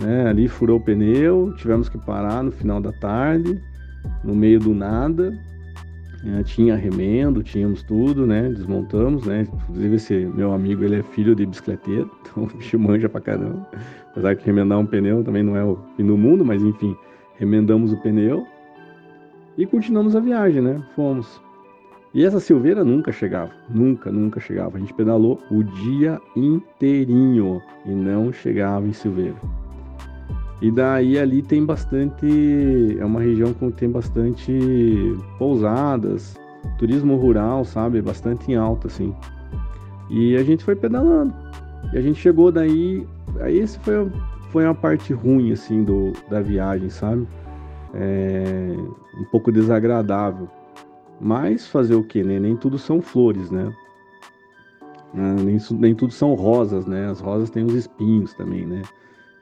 Né? Ali furou o pneu, tivemos que parar no final da tarde, no meio do nada. É, tinha remendo, tínhamos tudo, né? Desmontamos, né? Inclusive esse meu amigo, ele é filho de bicicleteiro, então o bicho manja pra caramba. Apesar que remendar um pneu também não é o fim do mundo, mas enfim, remendamos o pneu e continuamos a viagem, né? Fomos. E essa Silveira nunca chegava, nunca, nunca chegava. A gente pedalou o dia inteirinho e não chegava em Silveira. E daí ali tem bastante. É uma região que tem bastante pousadas, turismo rural, sabe? Bastante em alta, assim. E a gente foi pedalando. E a gente chegou daí. Aí esse foi, foi uma parte ruim, assim, do, da viagem, sabe? É, um pouco desagradável. Mas fazer o que, né? Nem tudo são flores, né? Ah, nem, nem tudo são rosas, né? As rosas têm os espinhos também, né?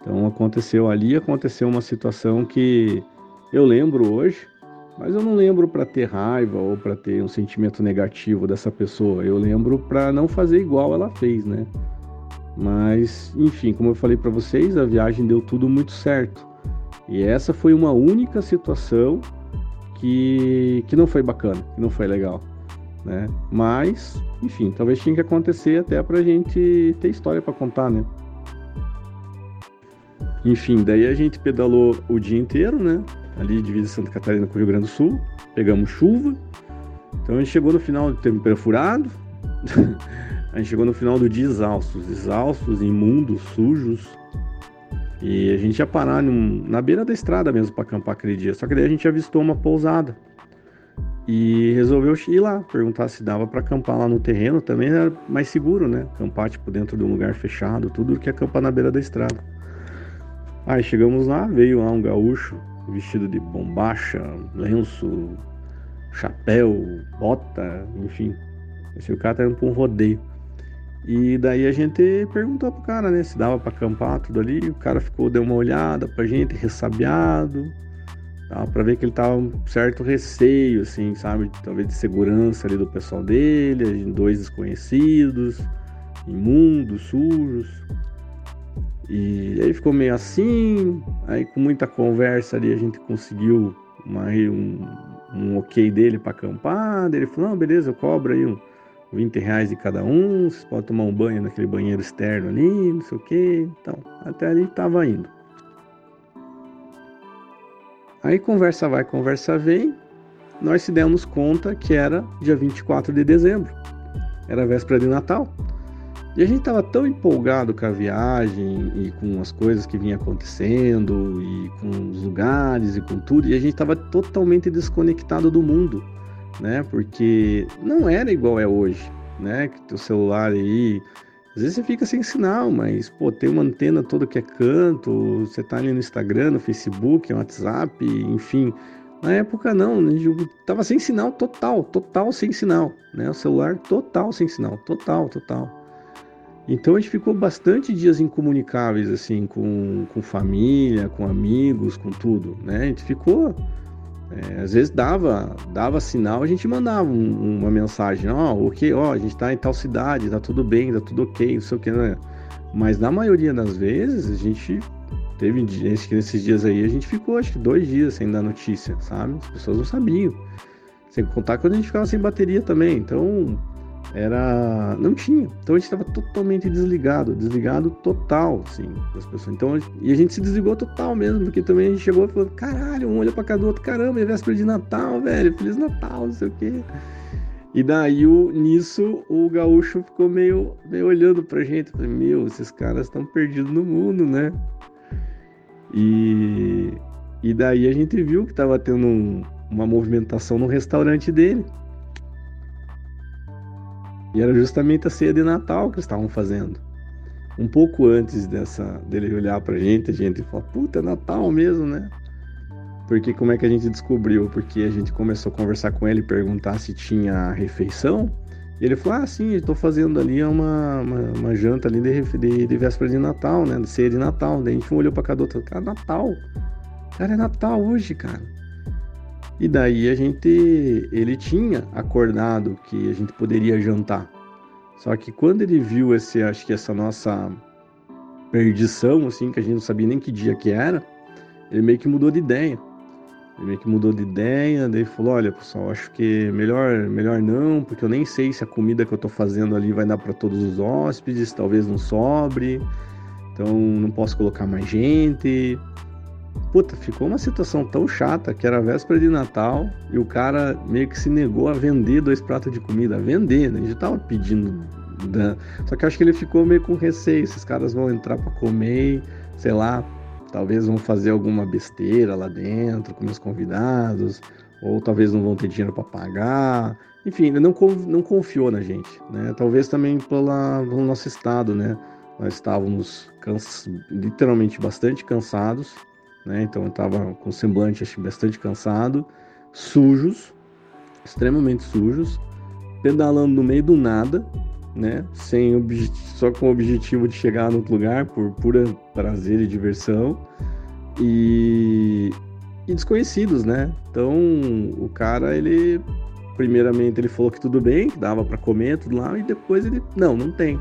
Então aconteceu ali, aconteceu uma situação que eu lembro hoje, mas eu não lembro para ter raiva ou para ter um sentimento negativo dessa pessoa. Eu lembro para não fazer igual ela fez, né? Mas, enfim, como eu falei para vocês, a viagem deu tudo muito certo. E essa foi uma única situação que, que não foi bacana, que não foi legal, né? Mas, enfim, talvez tinha que acontecer até pra gente ter história para contar, né? Enfim, daí a gente pedalou o dia inteiro, né? Ali divisa Santa Catarina com o Rio Grande do Sul. Pegamos chuva. Então a gente chegou no final do tempo perfurado. a gente chegou no final do dia exaustos, exaustos, imundos, sujos. E a gente ia parar num, na beira da estrada mesmo para acampar aquele dia. Só que daí a gente avistou uma pousada. E resolveu ir lá, perguntar se dava para acampar lá no terreno. Também era mais seguro, né? Acampar tipo dentro de um lugar fechado, tudo do que acampar na beira da estrada. Aí chegamos lá, veio lá um gaúcho vestido de bombacha, lenço, chapéu, bota, enfim. Esse cara tá indo pra um rodeio. E daí a gente perguntou pro cara, né, se dava para acampar tudo ali. O cara ficou, deu uma olhada pra gente, ressabiado. Dava pra ver que ele tava um certo receio, assim, sabe? Talvez de segurança ali do pessoal dele, dois desconhecidos, imundos, sujos. E aí ficou meio assim, aí com muita conversa ali a gente conseguiu uma, um, um ok dele para acampar. Ele falou, não, beleza, eu cobro aí um 20 reais de cada um, vocês podem tomar um banho naquele banheiro externo ali, não sei o que. Então, até ali tava indo. Aí conversa vai, conversa vem, nós se demos conta que era dia 24 de dezembro. Era véspera de Natal. E a gente estava tão empolgado com a viagem e com as coisas que vinha acontecendo e com os lugares e com tudo, e a gente estava totalmente desconectado do mundo, né? Porque não era igual é hoje, né? Que teu celular aí, às vezes você fica sem sinal, mas pô, tem uma antena toda que é canto, você tá ali no Instagram, no Facebook, no WhatsApp, enfim. Na época não, né? tava sem sinal total, total sem sinal, né? O celular total sem sinal, total, total. Então a gente ficou bastante dias incomunicáveis, assim, com, com família, com amigos, com tudo, né? A gente ficou. É, às vezes dava, dava sinal, a gente mandava um, uma mensagem, ó, oh, ok, ó, oh, a gente tá em tal cidade, tá tudo bem, tá tudo ok, não sei o que, né? Mas na maioria das vezes a gente teve gente nesses dias aí a gente ficou acho que dois dias sem dar notícia, sabe? As pessoas não sabiam. Sem contar quando a gente ficava sem bateria também. Então, era não tinha. Então a gente estava totalmente desligado desligado total assim das pessoas. Então e a gente se desligou total mesmo porque também a gente chegou e falou caralho um olha para cada outro caramba é véspera de Natal velho feliz Natal não sei o quê. E daí o, nisso o gaúcho ficou meio, meio olhando pra gente falei, meu esses caras estão perdidos no mundo né? E e daí a gente viu que tava tendo um, uma movimentação no restaurante dele e era justamente a ceia de Natal que eles estavam fazendo. Um pouco antes dessa dele olhar pra gente, a gente falou, puta, é Natal mesmo, né? Porque como é que a gente descobriu? Porque a gente começou a conversar com ele, perguntar se tinha refeição. E ele falou, ah, sim, estou fazendo ali uma, uma, uma, janta ali de, de, de véspera de Natal, né? De ceia de Natal. Daí a gente olhou pra cada outro, cara, Natal. Cara, é Natal hoje, cara. E daí a gente, ele tinha acordado que a gente poderia jantar. Só que quando ele viu esse, acho que essa nossa perdição, assim, que a gente não sabia nem que dia que era, ele meio que mudou de ideia. Ele meio que mudou de ideia, daí falou, olha pessoal, acho que melhor, melhor não, porque eu nem sei se a comida que eu tô fazendo ali vai dar para todos os hóspedes, talvez não sobre, então não posso colocar mais gente. Puta, ficou uma situação tão chata que era véspera de Natal e o cara meio que se negou a vender dois pratos de comida. A vender, né? A gente tava pedindo. Né? Só que acho que ele ficou meio com receio. Esses caras vão entrar para comer, sei lá, talvez vão fazer alguma besteira lá dentro com meus convidados, ou talvez não vão ter dinheiro para pagar. Enfim, ele não, não confiou na gente, né? Talvez também pela, pelo nosso estado, né? Nós estávamos cansa, literalmente bastante cansados, né? Então eu estava com semblante acho, bastante cansado, sujos, extremamente sujos, pedalando no meio do nada, né? Sem só com o objetivo de chegar no outro lugar por pura prazer e diversão e, e desconhecidos, né? Então o cara ele primeiramente ele falou que tudo bem, que dava para comer tudo lá e depois ele não, não tem.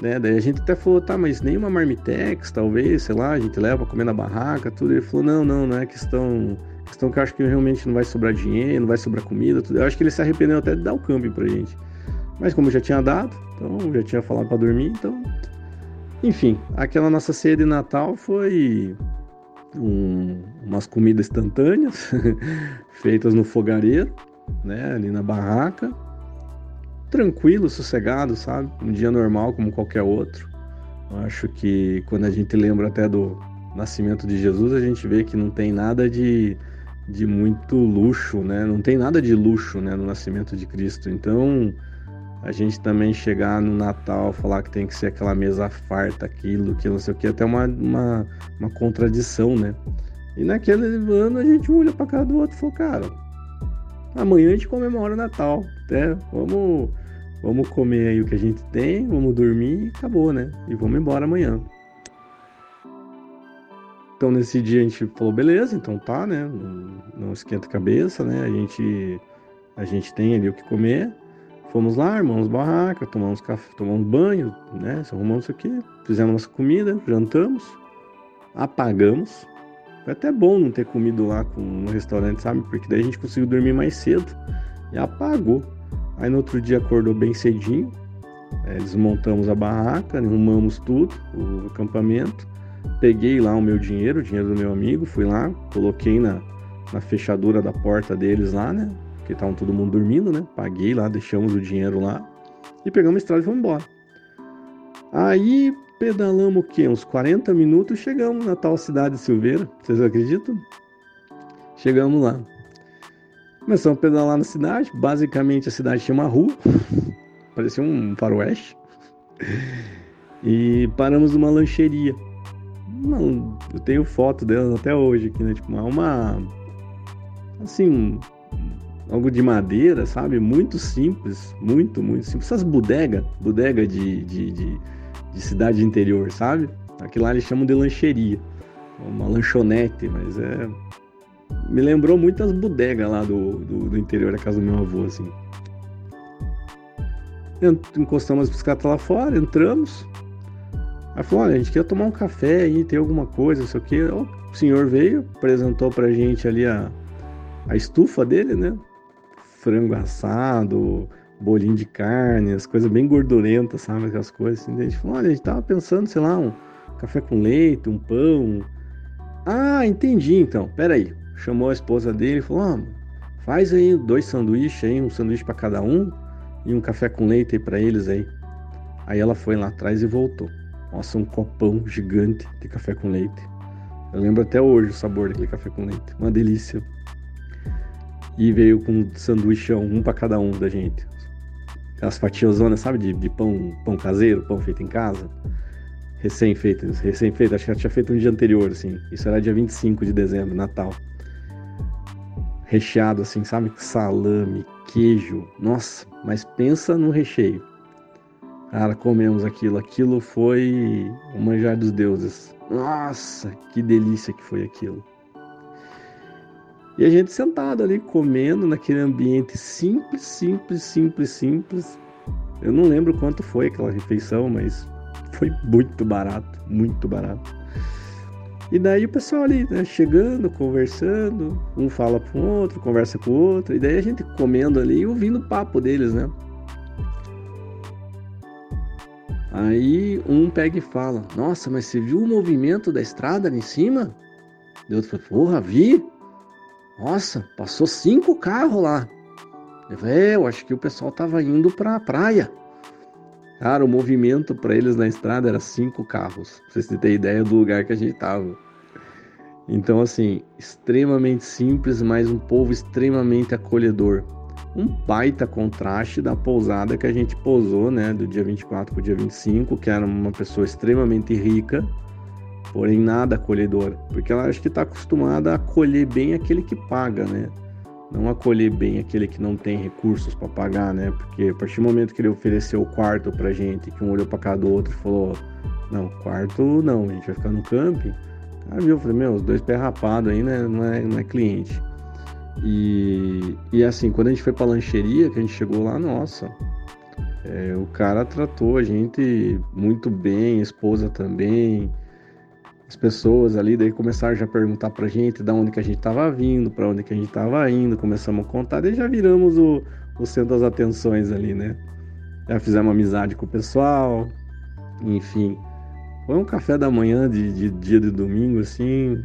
Né? Daí a gente até falou, tá, mas nem uma marmitex, talvez, sei lá, a gente leva pra comer na barraca, tudo. Ele falou, não, não, não é questão questão que eu acho que realmente não vai sobrar dinheiro, não vai sobrar comida, tudo. Eu acho que ele se arrependeu até de dar o camping pra gente. Mas como já tinha dado, então já tinha falado para dormir, então. Enfim, aquela nossa ceia de Natal foi um, umas comidas instantâneas, feitas no fogareiro, né, ali na barraca. Tranquilo, sossegado, sabe? Um dia normal como qualquer outro. Eu acho que quando a gente lembra até do nascimento de Jesus, a gente vê que não tem nada de, de muito luxo, né? Não tem nada de luxo, né, no nascimento de Cristo. Então, a gente também chegar no Natal, falar que tem que ser aquela mesa farta, aquilo, que não sei o que, até uma, uma, uma contradição, né? E naquele ano a gente olha pra cara do outro e falou, cara, amanhã a gente comemora o Natal, né? Vamos, vamos comer aí o que a gente tem, vamos dormir e acabou, né? E vamos embora amanhã. Então nesse dia a gente falou, beleza, então tá, né? Não, esquenta a cabeça, né? A gente, a gente tem ali o que comer. Fomos lá, armamos barraca, tomamos café, tomamos banho, né? Arrumamos isso aqui, fizemos nossa comida, jantamos, apagamos. Foi até bom não ter comido lá com, no restaurante, sabe? Porque daí a gente conseguiu dormir mais cedo e apagou. Aí no outro dia acordou bem cedinho, é, desmontamos a barraca, arrumamos tudo, o acampamento. Peguei lá o meu dinheiro, o dinheiro do meu amigo, fui lá, coloquei na, na fechadura da porta deles lá, né? porque estavam todo mundo dormindo, né? Paguei lá, deixamos o dinheiro lá e pegamos a estrada e fomos embora. Aí pedalamos o quê? Uns 40 minutos chegamos na tal cidade de Silveira, vocês acreditam? Chegamos lá. Começamos a pedalar na cidade, basicamente a cidade tinha uma rua, parecia um faroeste. E paramos numa lancheria. eu tenho foto dela até hoje aqui, né? Tipo, uma. Assim, algo de madeira, sabe? Muito simples, muito, muito simples. Essas bodegas, bodega de, de, de, de, cidade interior, sabe? Aquilo lá eles chamam de lancheria, uma lanchonete, mas é. Me lembrou muito as bodegas lá do, do, do, interior da casa do meu avô, assim. Encostamos as bicicletas lá fora, entramos. Aí falou: olha, a gente quer tomar um café aí, tem alguma coisa, não sei o quê. O senhor veio, apresentou pra gente ali a, a estufa dele, né? frango assado, bolinho de carne, as coisas bem gordurentas, sabe? Aquelas coisas assim. a gente falou, olha, a gente tava pensando, sei lá, um café com leite, um pão. Ah, entendi então. Pera aí. Chamou a esposa dele e falou, ah, faz aí dois sanduíches aí, um sanduíche para cada um e um café com leite aí para eles aí. Aí ela foi lá atrás e voltou. Nossa, um copão gigante de café com leite. Eu lembro até hoje o sabor daquele café com leite. Uma delícia e veio com um sanduíchão, um para cada um da gente. As fatias sabe, de, de, pão, pão caseiro, pão feito em casa. Recém-feito, recém-feito, acho que tinha feito um dia anterior, assim. Isso era dia 25 de dezembro, Natal. Recheado, assim, sabe? Salame, queijo. Nossa, mas pensa no recheio. Cara, comemos aquilo. Aquilo foi o manjar dos deuses. Nossa, que delícia que foi aquilo. E a gente sentado ali comendo naquele ambiente simples, simples, simples, simples. Eu não lembro quanto foi aquela refeição, mas foi muito barato, muito barato. E daí o pessoal ali, né, chegando, conversando, um fala para o outro, conversa com o outro, e daí a gente comendo ali e ouvindo o papo deles, né? Aí um pega e fala: Nossa, mas você viu o movimento da estrada ali em cima? E outro fala: Porra, vi. Nossa, passou cinco carros lá. Eu falei, é, eu acho que o pessoal tava indo para a praia. Cara, o movimento para eles na estrada era cinco carros. Pra vocês terem ideia do lugar que a gente tava. Então, assim, extremamente simples, mas um povo extremamente acolhedor. Um baita contraste da pousada que a gente pousou, né, do dia 24 para o dia 25, que era uma pessoa extremamente rica, porém nada acolhedora, porque ela acho que está acostumada a acolher bem aquele que paga, né? Não acolher bem aquele que não tem recursos para pagar, né? Porque a partir do momento que ele ofereceu o quarto pra gente, que um olhou para cada do outro e falou: Não, quarto não, a gente vai ficar no camping. Viu? Eu falei: Meu, os dois pés rapados aí, né? Não é, não é cliente. E, e assim, quando a gente foi pra lancheria, que a gente chegou lá, nossa, é, o cara tratou a gente muito bem, a esposa também as pessoas ali daí começaram já a perguntar pra gente da onde que a gente tava vindo, para onde que a gente tava indo, começamos a contar, daí já viramos o, o centro das atenções ali, né? Já fizemos amizade com o pessoal, enfim. Foi um café da manhã de, de dia de domingo, assim,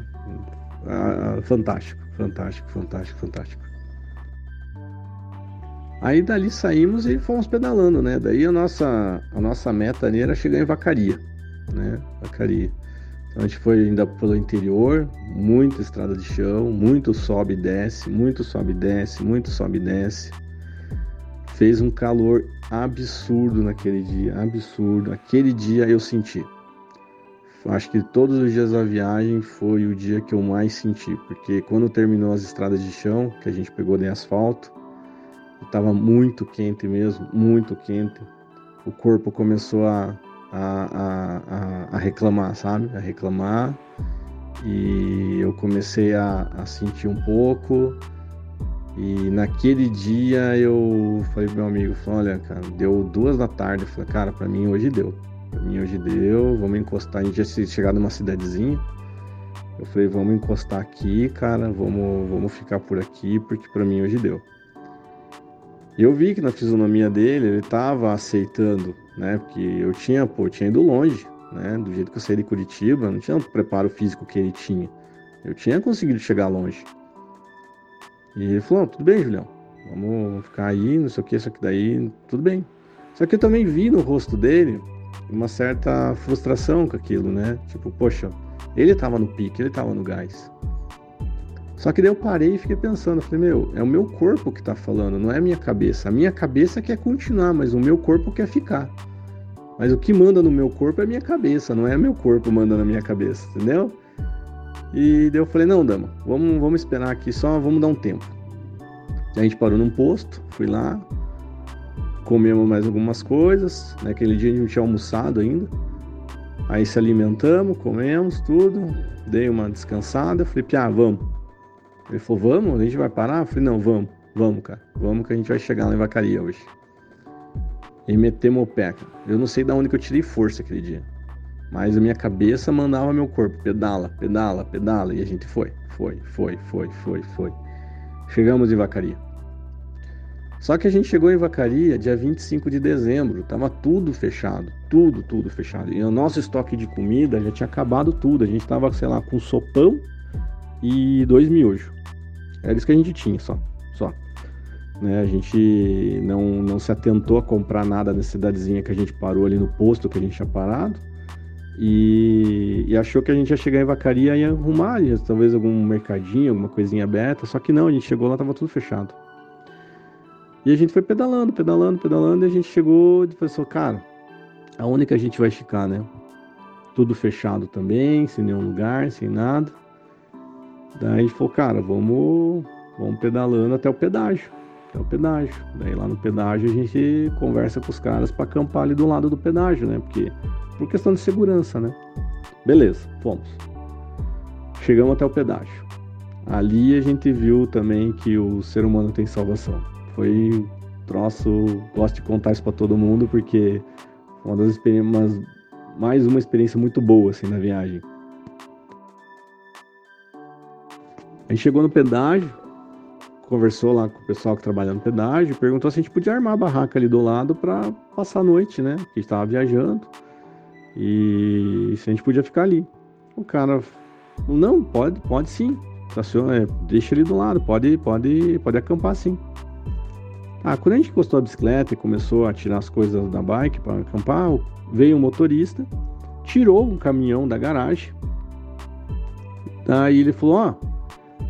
fantástico, fantástico, fantástico, fantástico. Aí dali saímos e fomos pedalando, né? Daí a nossa, a nossa meta ali era chegar em Vacaria, né? Vacaria. A gente foi ainda pelo interior, muita estrada de chão, muito sobe e desce, muito sobe e desce, muito sobe e desce. Fez um calor absurdo naquele dia, absurdo. Aquele dia eu senti. Acho que todos os dias da viagem foi o dia que eu mais senti, porque quando terminou as estradas de chão, que a gente pegou de asfalto, estava muito quente mesmo, muito quente. O corpo começou a a, a, a, reclamar, sabe? A reclamar. E eu comecei a, a sentir um pouco. E naquele dia eu falei pro meu amigo, falei, olha, cara, deu duas da tarde. Eu falei, cara, pra mim hoje deu. Pra mim hoje deu, vamos encostar. A gente ia chegar numa cidadezinha. Eu falei, vamos encostar aqui, cara, vamos, vamos ficar por aqui, porque pra mim hoje deu. Eu vi que na fisionomia dele ele estava aceitando, né? Porque eu tinha, pô, eu tinha ido longe, né? Do jeito que eu saí de Curitiba, não tinha o preparo físico que ele tinha. Eu tinha conseguido chegar longe. E ele falou: tudo bem, Julião, vamos ficar aí, não sei o que, isso aqui daí, tudo bem. Só que eu também vi no rosto dele uma certa frustração com aquilo, né? Tipo, poxa, ele estava no pique, ele estava no gás. Só que daí eu parei e fiquei pensando, falei, meu, é o meu corpo que tá falando, não é a minha cabeça. A minha cabeça quer continuar, mas o meu corpo quer ficar. Mas o que manda no meu corpo é a minha cabeça, não é meu corpo manda na minha cabeça, entendeu? E daí eu falei, não, dama, vamos, vamos esperar aqui só, vamos dar um tempo. a gente parou num posto, fui lá, comemos mais algumas coisas. Naquele dia a gente não tinha almoçado ainda. Aí se alimentamos, comemos tudo, dei uma descansada, falei, piá, vamos. Ele falou, vamos? A gente vai parar? Eu falei, não, vamos, vamos, cara. Vamos que a gente vai chegar lá em Vacaria hoje. E metemos o pé, cara. Eu não sei de onde que eu tirei força aquele dia. Mas a minha cabeça mandava meu corpo, pedala, pedala, pedala. E a gente foi, foi, foi, foi, foi, foi. Chegamos em Vacaria. Só que a gente chegou em Vacaria dia 25 de dezembro, tava tudo fechado, tudo, tudo fechado. E o nosso estoque de comida já tinha acabado tudo. A gente tava, sei lá, com sopão e dois miojos. Era isso que a gente tinha só. só. Né? A gente não, não se atentou a comprar nada na cidadezinha que a gente parou ali no posto que a gente tinha parado. E, e, achou que a gente ia chegar em Vacaria e arrumar talvez algum mercadinho, alguma coisinha aberta. Só que não, a gente chegou lá, tava tudo fechado. E a gente foi pedalando, pedalando, pedalando, e a gente chegou e pensou, cara, aonde que a gente vai ficar, né? Tudo fechado também, sem nenhum lugar, sem nada. Daí a gente falou, cara, vamos, vamos pedalando até o pedágio. Até o pedágio. Daí lá no pedágio a gente conversa com os caras para acampar ali do lado do pedágio, né? Porque por questão de segurança, né? Beleza, fomos. Chegamos até o pedágio. Ali a gente viu também que o ser humano tem salvação. Foi troço, gosto de contar isso para todo mundo porque uma das experiências, mais uma experiência muito boa assim na viagem. A gente chegou no pedágio, conversou lá com o pessoal que trabalha no pedágio, perguntou se a gente podia armar a barraca ali do lado para passar a noite, né? Que estava viajando. E se a gente podia ficar ali. O cara não, pode, pode sim. Estaciona, é, deixa ele do lado, pode, pode, pode acampar sim. Ah, quando a gente encostou a bicicleta e começou a tirar as coisas da bike para acampar, veio um motorista, tirou um caminhão da garagem Aí ele falou: Ó, oh,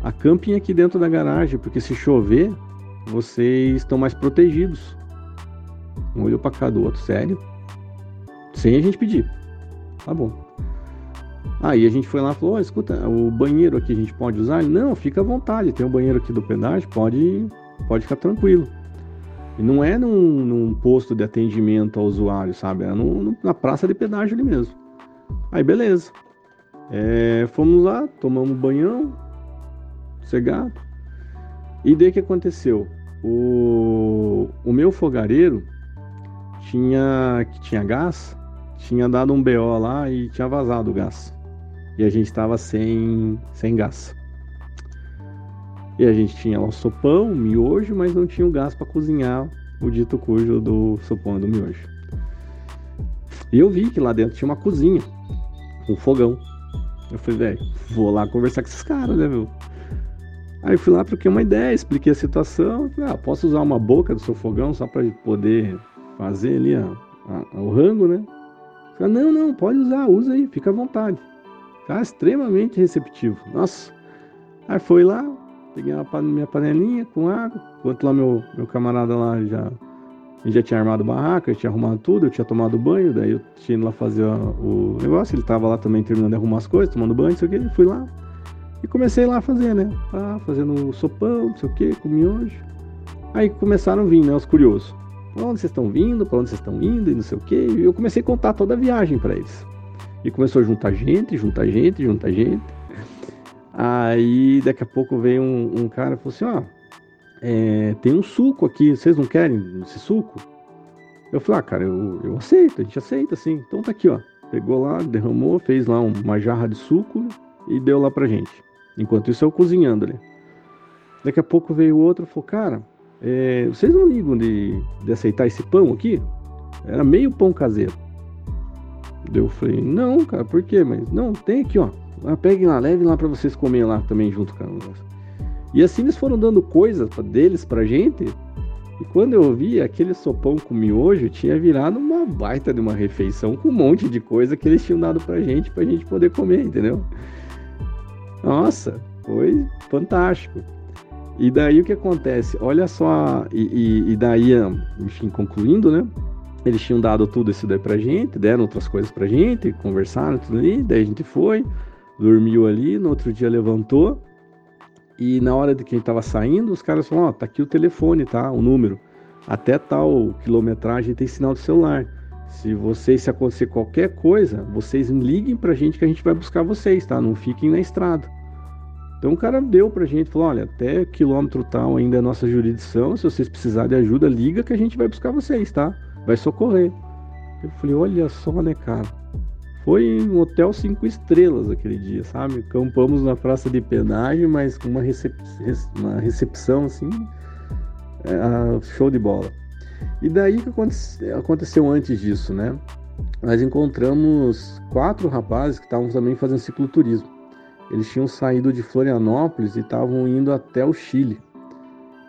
acampem aqui dentro da garagem, porque se chover, vocês estão mais protegidos. Um olhou pra cá do outro, sério? Sem a gente pedir. Tá bom. Aí a gente foi lá e falou: oh, escuta, o banheiro aqui a gente pode usar? Não, fica à vontade, tem um banheiro aqui do pedágio, pode, pode ficar tranquilo. E não é num, num posto de atendimento ao usuário, sabe? É no, na praça de pedágio ali mesmo. Aí beleza. É, fomos lá, tomamos banhão, cegado. E daí que aconteceu? O, o meu fogareiro tinha que tinha gás, tinha dado um BO lá e tinha vazado o gás. E a gente estava sem, sem gás. E a gente tinha lá o sopão, o miojo, mas não tinha o gás para cozinhar o dito cujo do sopão do miojo. E eu vi que lá dentro tinha uma cozinha, um fogão. Eu falei, velho, vou lá conversar com esses caras, né, meu? Aí fui lá, troquei uma ideia, expliquei a situação. Falei, ah, posso usar uma boca do seu fogão só para poder fazer ali a, a, o rango, né? Falei, não, não, pode usar, usa aí, fica à vontade. Cara, extremamente receptivo. Nossa. Aí foi lá, peguei a minha panelinha com água, enquanto lá meu, meu camarada lá já, já tinha armado barraca, tinha arrumado tudo, eu tinha tomado banho, daí eu tinha ido lá fazer o negócio, ele tava lá também terminando de arrumar as coisas, tomando banho, não sei o que, fui lá e comecei lá a fazer, né? Ah, fazendo sopão, não sei o que, com miojo. Aí começaram a vir, né, os curiosos. Pra onde vocês estão vindo, pra onde vocês estão indo e não sei o que. E eu comecei a contar toda a viagem para eles. E começou a juntar gente, juntar gente, juntar gente. Aí daqui a pouco veio um, um cara e falou assim: ó, é, tem um suco aqui, vocês não querem esse suco? Eu falei, ah, cara, eu, eu aceito, a gente aceita sim. Então tá aqui, ó. Pegou lá, derramou, fez lá uma jarra de suco e deu lá pra gente. Enquanto isso eu cozinhando ali. Daqui a pouco veio outro e falou, cara, é, vocês não ligam de, de aceitar esse pão aqui? Era meio pão caseiro. Eu falei, não, cara, por quê? Mas não, tem aqui, ó. Peguem lá, levem lá para vocês comer lá também junto com a. E assim eles foram dando coisas deles pra gente. E quando eu vi, aquele sopão com miojo tinha virado uma baita de uma refeição com um monte de coisa que eles tinham dado pra gente, pra gente poder comer, entendeu? Nossa, foi fantástico. E daí o que acontece? Olha só, e, e, daí, enfim, concluindo, né? Eles tinham dado tudo isso daí pra gente, deram outras coisas pra gente, conversaram tudo ali, daí a gente foi, dormiu ali, no outro dia levantou, e na hora de que a gente tava saindo, os caras falaram, ó, oh, tá aqui o telefone, tá? O número. Até tal quilometragem tem sinal de celular. Se vocês, se acontecer qualquer coisa, vocês liguem pra gente que a gente vai buscar vocês, tá? Não fiquem na estrada. Então o cara deu pra gente, falou, olha, até quilômetro tal ainda é nossa jurisdição, se vocês precisarem de ajuda, liga que a gente vai buscar vocês, tá? Vai socorrer. Eu falei, olha só, né, cara? Foi um hotel cinco estrelas aquele dia, sabe? Campamos na praça de pedágio, mas com uma, recep uma recepção assim, é, show de bola. E daí que aconteceu antes disso, né? Nós encontramos quatro rapazes que estavam também fazendo cicloturismo. Eles tinham saído de Florianópolis e estavam indo até o Chile.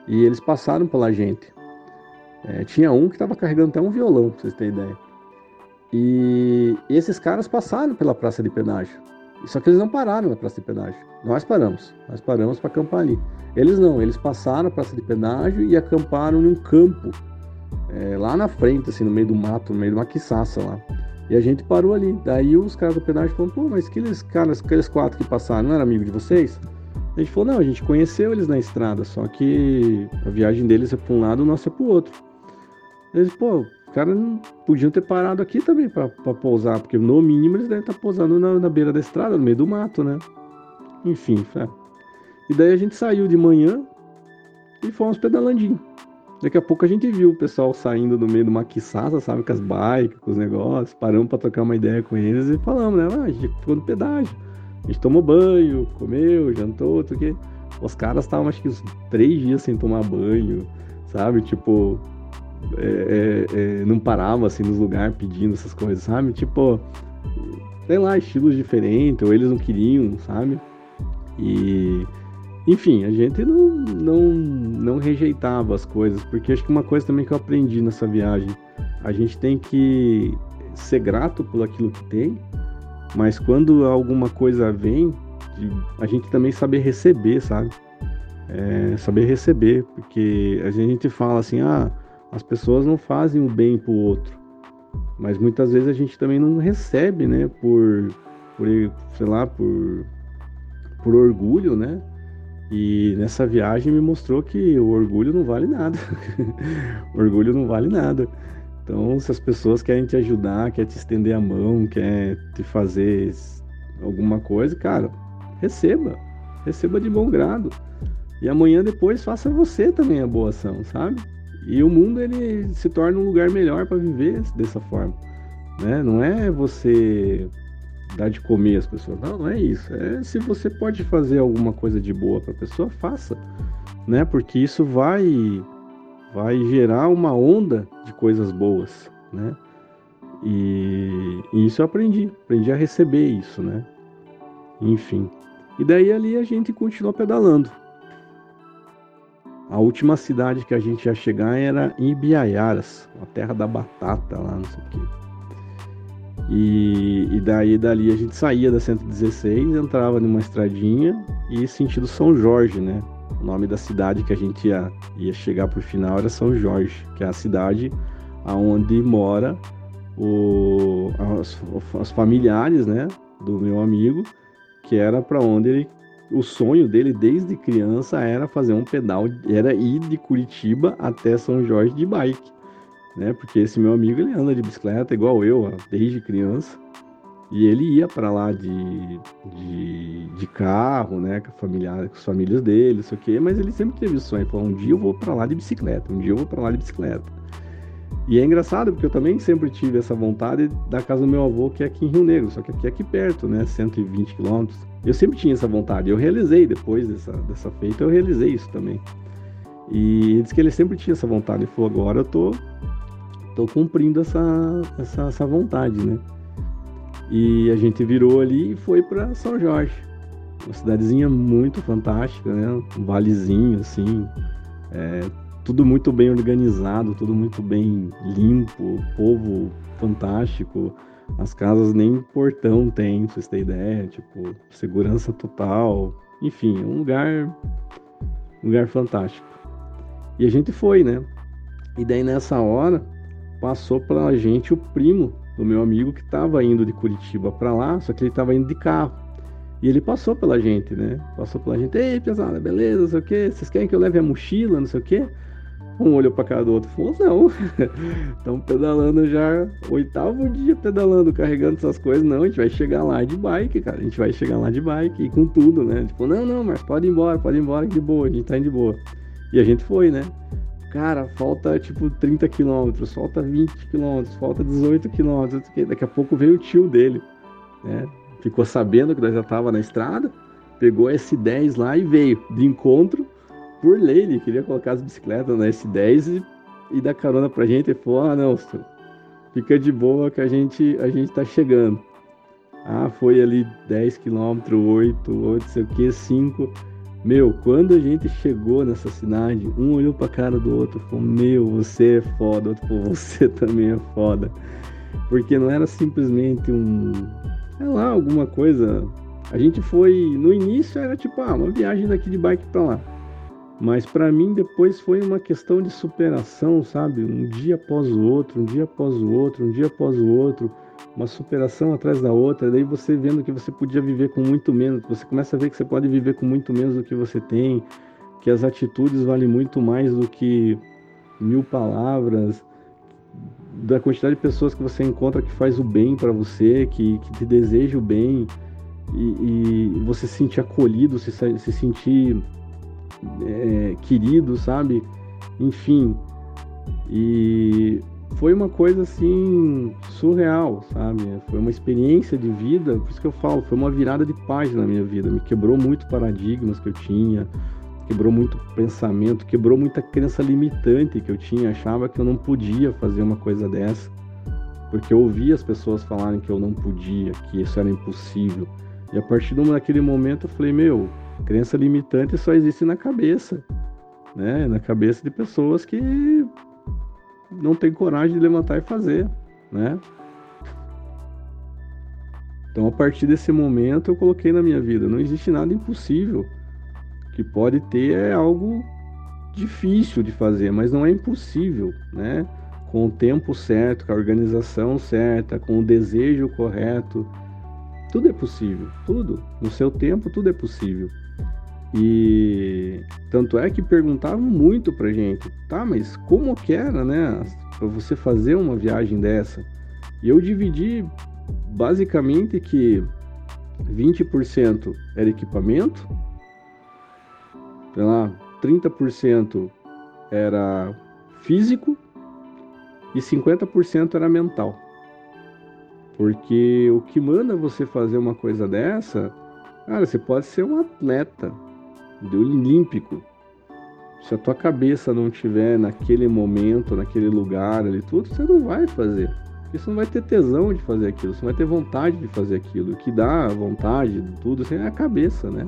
E eles passaram pela gente. É, tinha um que estava carregando até um violão, pra vocês terem ideia. E esses caras passaram pela praça de pedágio. Só que eles não pararam na praça de pedágio. Nós paramos. Nós paramos para acampar ali. Eles não, eles passaram a praça de pedágio e acamparam num campo é, lá na frente, assim, no meio do mato, no meio de uma quiçaça lá. E a gente parou ali. Daí os caras do pedágio falaram, pô, mas aqueles caras, aqueles quatro que passaram, não era amigo de vocês? A gente falou, não, a gente conheceu eles na estrada, só que a viagem deles é para um lado, o nosso é para o outro. Eles, pô, caras podiam ter parado aqui também para pousar, porque no mínimo eles devem estar tá pousando na, na, beira da estrada, no meio do mato, né? Enfim, é. E daí a gente saiu de manhã e fomos pedalandinho. Daqui a pouco a gente viu o pessoal saindo do meio de uma quiçaça, sabe, com as bikes, com os negócios, paramos para trocar uma ideia com eles e falamos, né? Ah, a gente ficou no pedágio. A gente tomou banho, comeu, jantou, tudo que. Os caras estavam acho que uns três dias sem tomar banho, sabe? Tipo, é, é, é, não paravam assim nos lugares pedindo essas coisas, sabe? Tipo, sei lá, estilos diferentes, ou eles não queriam, sabe? E enfim, a gente não, não, não rejeitava as coisas, porque acho que uma coisa também que eu aprendi nessa viagem, a gente tem que ser grato por aquilo que tem, mas quando alguma coisa vem a gente também saber receber, sabe? É, saber receber, porque a gente fala assim, ah, as pessoas não fazem o bem pro outro, mas muitas vezes a gente também não recebe, né? Por, por sei lá, por, por orgulho, né? E nessa viagem me mostrou que o orgulho não vale nada. o orgulho não vale nada. Então, se as pessoas querem te ajudar, querem te estender a mão, querem te fazer alguma coisa, cara, receba. Receba de bom grado. E amanhã depois faça você também a boa ação, sabe? E o mundo ele se torna um lugar melhor para viver dessa forma, né? Não é você dar de comer as pessoas, não, não é isso. É se você pode fazer alguma coisa de boa para a pessoa, faça, né? Porque isso vai vai gerar uma onda de coisas boas, né? E, e isso eu aprendi, aprendi a receber isso, né? Enfim. E daí ali a gente continuou pedalando. A última cidade que a gente ia chegar era Ibiaiaras, a terra da batata lá, não sei o quê. E, e daí dali a gente saía da 116, entrava numa estradinha e sentido São Jorge, né? O nome da cidade que a gente ia, ia chegar por final era São Jorge, que é a cidade aonde mora o, as, os familiares, né, do meu amigo, que era para onde ele o sonho dele desde criança era fazer um pedal, era ir de Curitiba até São Jorge de bike, né? Porque esse meu amigo ele anda de bicicleta igual eu, desde criança. E ele ia para lá de, de, de, carro, né, com, familiar, com as famílias dele, sei o quê, mas ele sempre teve o sonho, falou, um dia eu vou para lá de bicicleta, um dia eu vou para lá de bicicleta. E é engraçado porque eu também sempre tive essa vontade da casa do meu avô, que é aqui em Rio Negro, só que aqui é aqui perto, né? 120 quilômetros. Eu sempre tinha essa vontade. Eu realizei depois dessa, dessa feita, eu realizei isso também. E ele disse que ele sempre tinha essa vontade. Ele falou: agora eu tô, tô cumprindo essa, essa, essa vontade, né? E a gente virou ali e foi para São Jorge. Uma cidadezinha muito fantástica, né? Um valezinho assim. É, tudo muito bem organizado, tudo muito bem limpo, povo fantástico. As casas nem portão tem, pra vocês terem ideia, tipo, segurança total. Enfim, um lugar um lugar fantástico. E a gente foi, né? E daí nessa hora passou pela gente o primo do meu amigo que estava indo de Curitiba para lá, só que ele estava indo de carro. E ele passou pela gente, né? Passou pela gente, ei, pesada, beleza, não sei o quê, vocês querem que eu leve a mochila, não sei o quê? Um olhou para cara do outro e falou: Não, estamos pedalando já, oitavo dia pedalando, carregando essas coisas. Não, a gente vai chegar lá de bike, cara. A gente vai chegar lá de bike e com tudo, né? Tipo, não, não, mas pode ir embora, pode ir embora, que de boa, a gente tá indo de boa. E a gente foi, né? Cara, falta tipo 30 quilômetros, falta 20 quilômetros, falta 18 quilômetros. Daqui a pouco veio o tio dele, né? Ficou sabendo que nós já tava na estrada, pegou esse 10 lá e veio de encontro por lei, ele queria colocar as bicicletas na S10 e, e dar carona pra gente. Ele falou: ah, não, fica de boa que a gente, a gente tá chegando. Ah, foi ali 10 km, 8, 8, sei o que, 5. Meu, quando a gente chegou nessa cidade, um olhou pra cara do outro e falou: Meu, você é foda. Outro falou: Você também é foda. Porque não era simplesmente um. Sei lá, alguma coisa. A gente foi. No início era tipo, ah, uma viagem daqui de bike pra lá. Mas para mim depois foi uma questão de superação, sabe? Um dia após o outro, um dia após o outro, um dia após o outro, uma superação atrás da outra. Daí você vendo que você podia viver com muito menos, você começa a ver que você pode viver com muito menos do que você tem, que as atitudes valem muito mais do que mil palavras, da quantidade de pessoas que você encontra que faz o bem para você, que, que te deseja o bem e, e você se sentir acolhido, se, se sentir é, querido, sabe? Enfim. E foi uma coisa assim surreal, sabe? Foi uma experiência de vida, por isso que eu falo, foi uma virada de página na minha vida. Me quebrou muito paradigmas que eu tinha, quebrou muito pensamento, quebrou muita crença limitante que eu tinha. Achava que eu não podia fazer uma coisa dessa, porque eu ouvia as pessoas falarem que eu não podia, que isso era impossível. E a partir daquele momento eu falei, meu, Crença limitante só existe na cabeça, né? Na cabeça de pessoas que não tem coragem de levantar e fazer, né? Então, a partir desse momento, eu coloquei na minha vida: não existe nada impossível. O que pode ter é algo difícil de fazer, mas não é impossível, né? Com o tempo certo, com a organização certa, com o desejo correto, tudo é possível, tudo. No seu tempo, tudo é possível. E tanto é que perguntavam muito pra gente, tá, mas como que era, né, para você fazer uma viagem dessa? E eu dividi basicamente que 20% era equipamento, sei lá, 30% era físico e 50% era mental. Porque o que manda você fazer uma coisa dessa, cara, você pode ser um atleta do olímpico. Se a tua cabeça não tiver naquele momento, naquele lugar ali tudo, você não vai fazer. Porque você não vai ter tesão de fazer aquilo, você não vai ter vontade de fazer aquilo. O que dá vontade, tudo, assim, é a cabeça, né?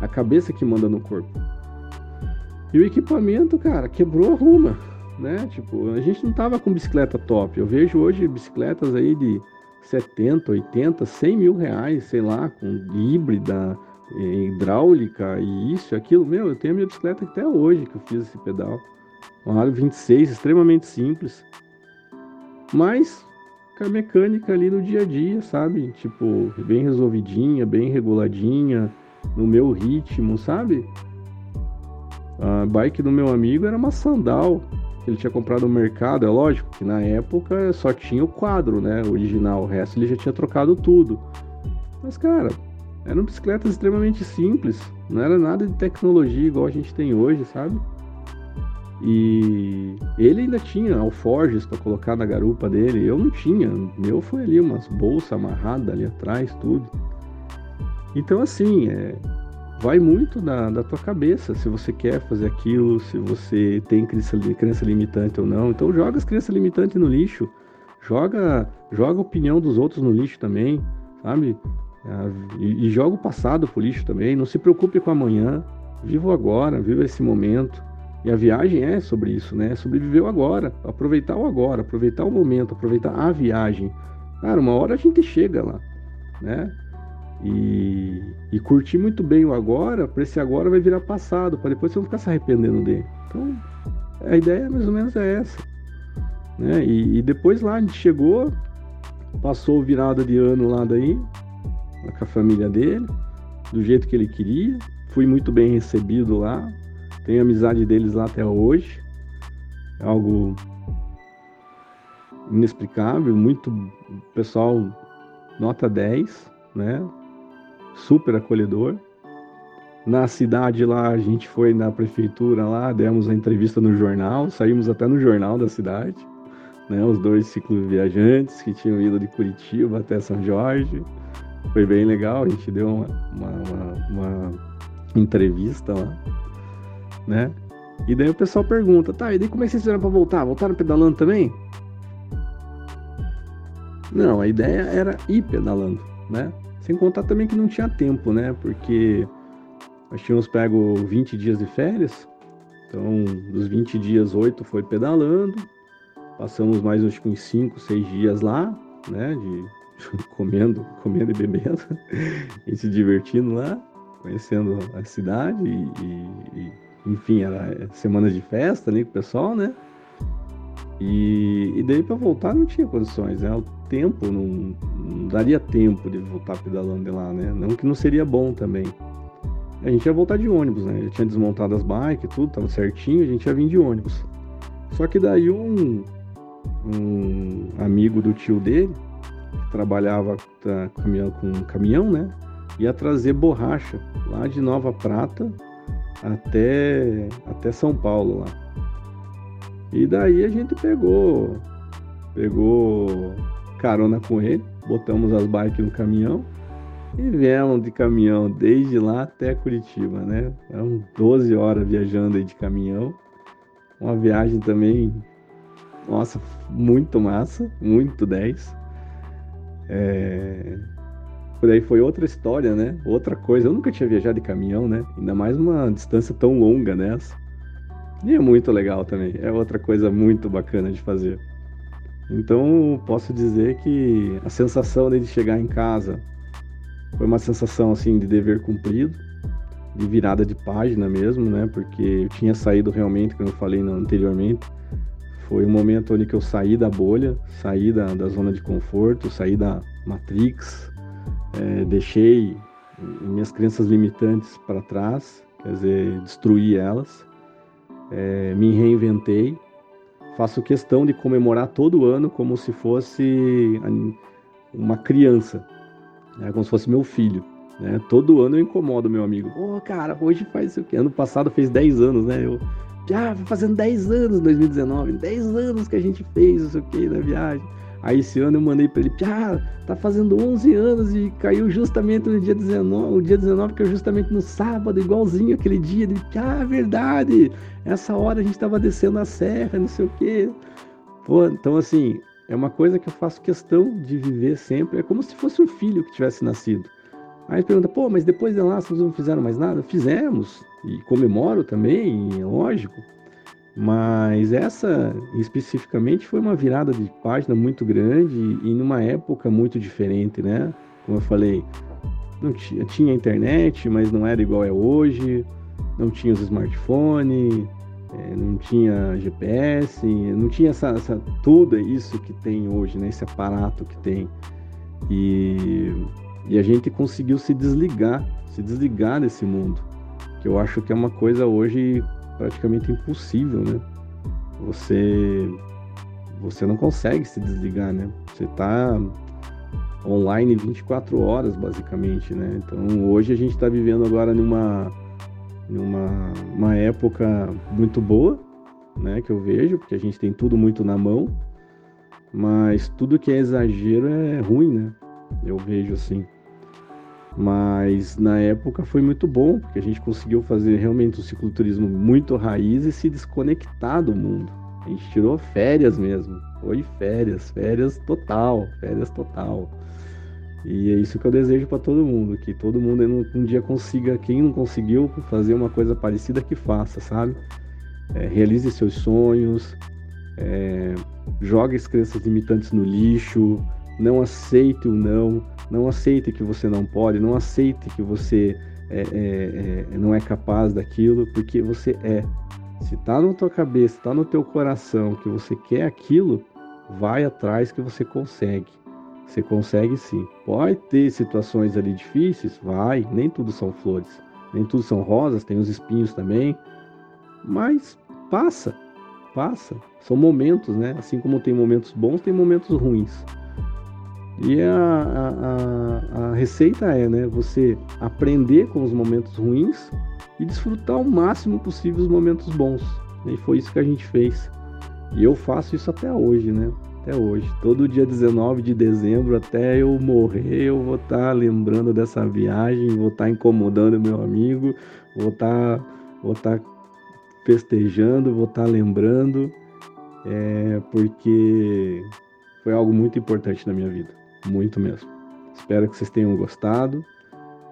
A cabeça que manda no corpo. E o equipamento, cara, quebrou a ruma, né? Tipo, a gente não tava com bicicleta top. Eu vejo hoje bicicletas aí de 70, 80, 100 mil reais, sei lá, com híbrida, hidráulica e isso aquilo. Meu, eu tenho a minha bicicleta até hoje que eu fiz esse pedal. Uma Aro 26, extremamente simples. Mas com a mecânica ali no dia a dia, sabe? Tipo, bem resolvidinha, bem reguladinha, no meu ritmo, sabe? A bike do meu amigo era uma sandal que ele tinha comprado no mercado. É lógico que na época só tinha o quadro, né? Original. O resto ele já tinha trocado tudo. Mas, cara, eram bicicletas extremamente simples. Não era nada de tecnologia igual a gente tem hoje, sabe? E ele ainda tinha alforjes para colocar na garupa dele. Eu não tinha. Meu foi ali umas bolsas amarradas ali atrás, tudo. Então, assim, é, vai muito da, da tua cabeça, se você quer fazer aquilo, se você tem crença, crença limitante ou não. Então joga as crenças limitantes no lixo, joga, joga a opinião dos outros no lixo também, sabe? Ah, e, joga o passado pro lixo também. Não se preocupe com amanhã, viva o agora, viva esse momento. E a viagem é sobre isso, né? É sobreviver o agora, aproveitar o agora, aproveitar o momento, aproveitar a viagem. Cara, uma hora a gente chega lá, né? E, e curtir muito bem o agora, para esse agora vai virar passado, para depois você não ficar se arrependendo dele. Então, a ideia mais ou menos é essa. Né? E, e depois lá a gente chegou, passou virada de ano lá daí, com a família dele, do jeito que ele queria. Fui muito bem recebido lá, tenho amizade deles lá até hoje. É algo inexplicável, muito pessoal nota 10, né? super acolhedor. Na cidade lá, a gente foi na prefeitura lá, demos a entrevista no jornal, saímos até no jornal da cidade, né? Os dois ciclos viajantes que tinham ido de Curitiba até São Jorge. Foi bem legal, a gente deu uma, uma, uma, uma entrevista lá, né? E daí o pessoal pergunta, tá, e daí como é que vocês fizeram pra voltar? Voltaram pedalando também? Não, a ideia era ir pedalando, né? Sem contar também que não tinha tempo, né? Porque nós tínhamos pego 20 dias de férias, então dos 20 dias, 8 foi pedalando, passamos mais uns 5, 6 dias lá, né? De comendo, comendo e bebendo e se divertindo lá, conhecendo a cidade e, e enfim, era semana de festa ali com o pessoal, né? E, e daí para voltar não tinha condições, né? O tempo não, não, daria tempo de voltar pedalando de lá, né? Não que não seria bom também. A gente ia voltar de ônibus, né? Já tinha desmontado as bikes, tudo, tava certinho, a gente ia vir de ônibus. Só que daí um, um amigo do tio dele, trabalhava tá, caminhão, com caminhão, né? Ia trazer borracha lá de Nova Prata até, até São Paulo lá. E daí a gente pegou, pegou carona com ele, botamos as bikes no caminhão e viemos de caminhão desde lá até Curitiba, né? São 12 horas viajando aí de caminhão. Uma viagem também, nossa, muito massa, muito 10. É... Por aí foi outra história, né? Outra coisa. Eu nunca tinha viajado de caminhão, né? Ainda mais uma distância tão longa nessa. E é muito legal também. É outra coisa muito bacana de fazer. Então, posso dizer que a sensação de chegar em casa foi uma sensação assim de dever cumprido, de virada de página mesmo, né? Porque eu tinha saído realmente, como eu falei anteriormente, foi um momento onde que eu saí da bolha, saí da, da zona de conforto, saí da Matrix, é, deixei minhas crenças limitantes para trás, quer dizer, destruí elas, é, me reinventei, faço questão de comemorar todo ano como se fosse uma criança, né, como se fosse meu filho. Né? Todo ano eu incomodo meu amigo. Ô, oh, cara, hoje faz o quê? Ano passado fez 10 anos, né? Eu, ah, fazendo 10 anos 2019, 10 anos que a gente fez isso aqui na viagem. Aí esse ano eu mandei para ele, ah, tá fazendo 11 anos e caiu justamente no dia 19, o dia 19 que é justamente no sábado, igualzinho aquele dia. Ele, ah, verdade, essa hora a gente tava descendo a serra, não sei o quê. Pô, então assim, é uma coisa que eu faço questão de viver sempre, é como se fosse um filho que tivesse nascido. Aí pergunta, pô, mas depois de lá vocês não fizeram mais nada? Fizemos, e comemoro também, é lógico. Mas essa especificamente foi uma virada de página muito grande e numa época muito diferente, né? Como eu falei, não tinha, tinha internet, mas não era igual é hoje, não tinha os smartphones, é, não tinha GPS, não tinha essa, essa, tudo isso que tem hoje, né? Esse aparato que tem. E e a gente conseguiu se desligar, se desligar desse mundo, que eu acho que é uma coisa hoje praticamente impossível, né? Você você não consegue se desligar, né? Você está online 24 horas basicamente, né? Então hoje a gente está vivendo agora numa numa uma época muito boa, né? Que eu vejo, porque a gente tem tudo muito na mão, mas tudo que é exagero é ruim, né? Eu vejo assim. Mas na época foi muito bom, porque a gente conseguiu fazer realmente um cicloturismo muito raiz e se desconectar do mundo. A gente tirou férias mesmo. Foi férias, férias total, férias total. E é isso que eu desejo para todo mundo, que todo mundo um, dia consiga, quem não conseguiu fazer uma coisa parecida que faça, sabe? É, realize seus sonhos, é, jogue as crenças limitantes no lixo, não aceite o não, não aceite que você não pode, não aceite que você é, é, é, não é capaz daquilo, porque você é. Se está na tua cabeça, está no teu coração que você quer aquilo, vai atrás que você consegue. Você consegue sim. Pode ter situações ali difíceis, vai. Nem tudo são flores, nem tudo são rosas, tem os espinhos também. Mas passa, passa. São momentos, né? Assim como tem momentos bons, tem momentos ruins. E a, a, a, receita é, né, você aprender com os momentos ruins e desfrutar o máximo possível os momentos bons. E foi isso que a gente fez. E eu faço isso até hoje, né? Até hoje. Todo dia 19 de dezembro, até eu morrer, eu vou estar tá lembrando dessa viagem, vou estar tá incomodando meu amigo, vou estar, tá, vou estar festejando, vou estar lembrando, é, porque foi algo muito importante na minha vida muito mesmo. Espero que vocês tenham gostado,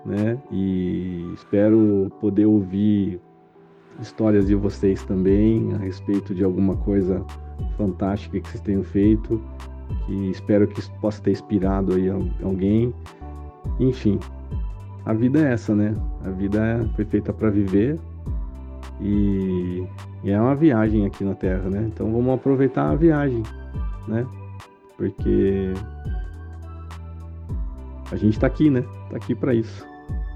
né? E espero poder ouvir histórias de vocês também a respeito de alguma coisa fantástica que vocês tenham feito, que espero que possa ter inspirado aí alguém. Enfim, a vida é essa, né? A vida é, foi feita para viver e é uma viagem aqui na Terra, né? Então vamos aproveitar a viagem, né? Porque a gente está aqui, né? Está aqui para isso.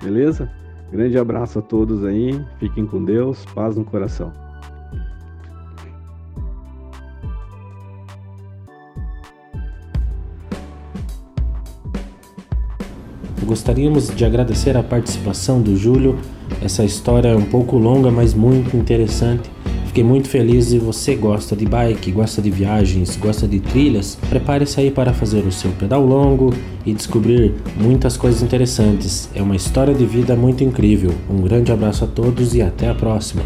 Beleza? Grande abraço a todos aí. Fiquem com Deus. Paz no coração. Gostaríamos de agradecer a participação do Júlio. Essa história é um pouco longa, mas muito interessante. Fiquei muito feliz e você gosta de bike, gosta de viagens, gosta de trilhas, prepare-se aí para fazer o seu pedal longo e descobrir muitas coisas interessantes. É uma história de vida muito incrível. Um grande abraço a todos e até a próxima.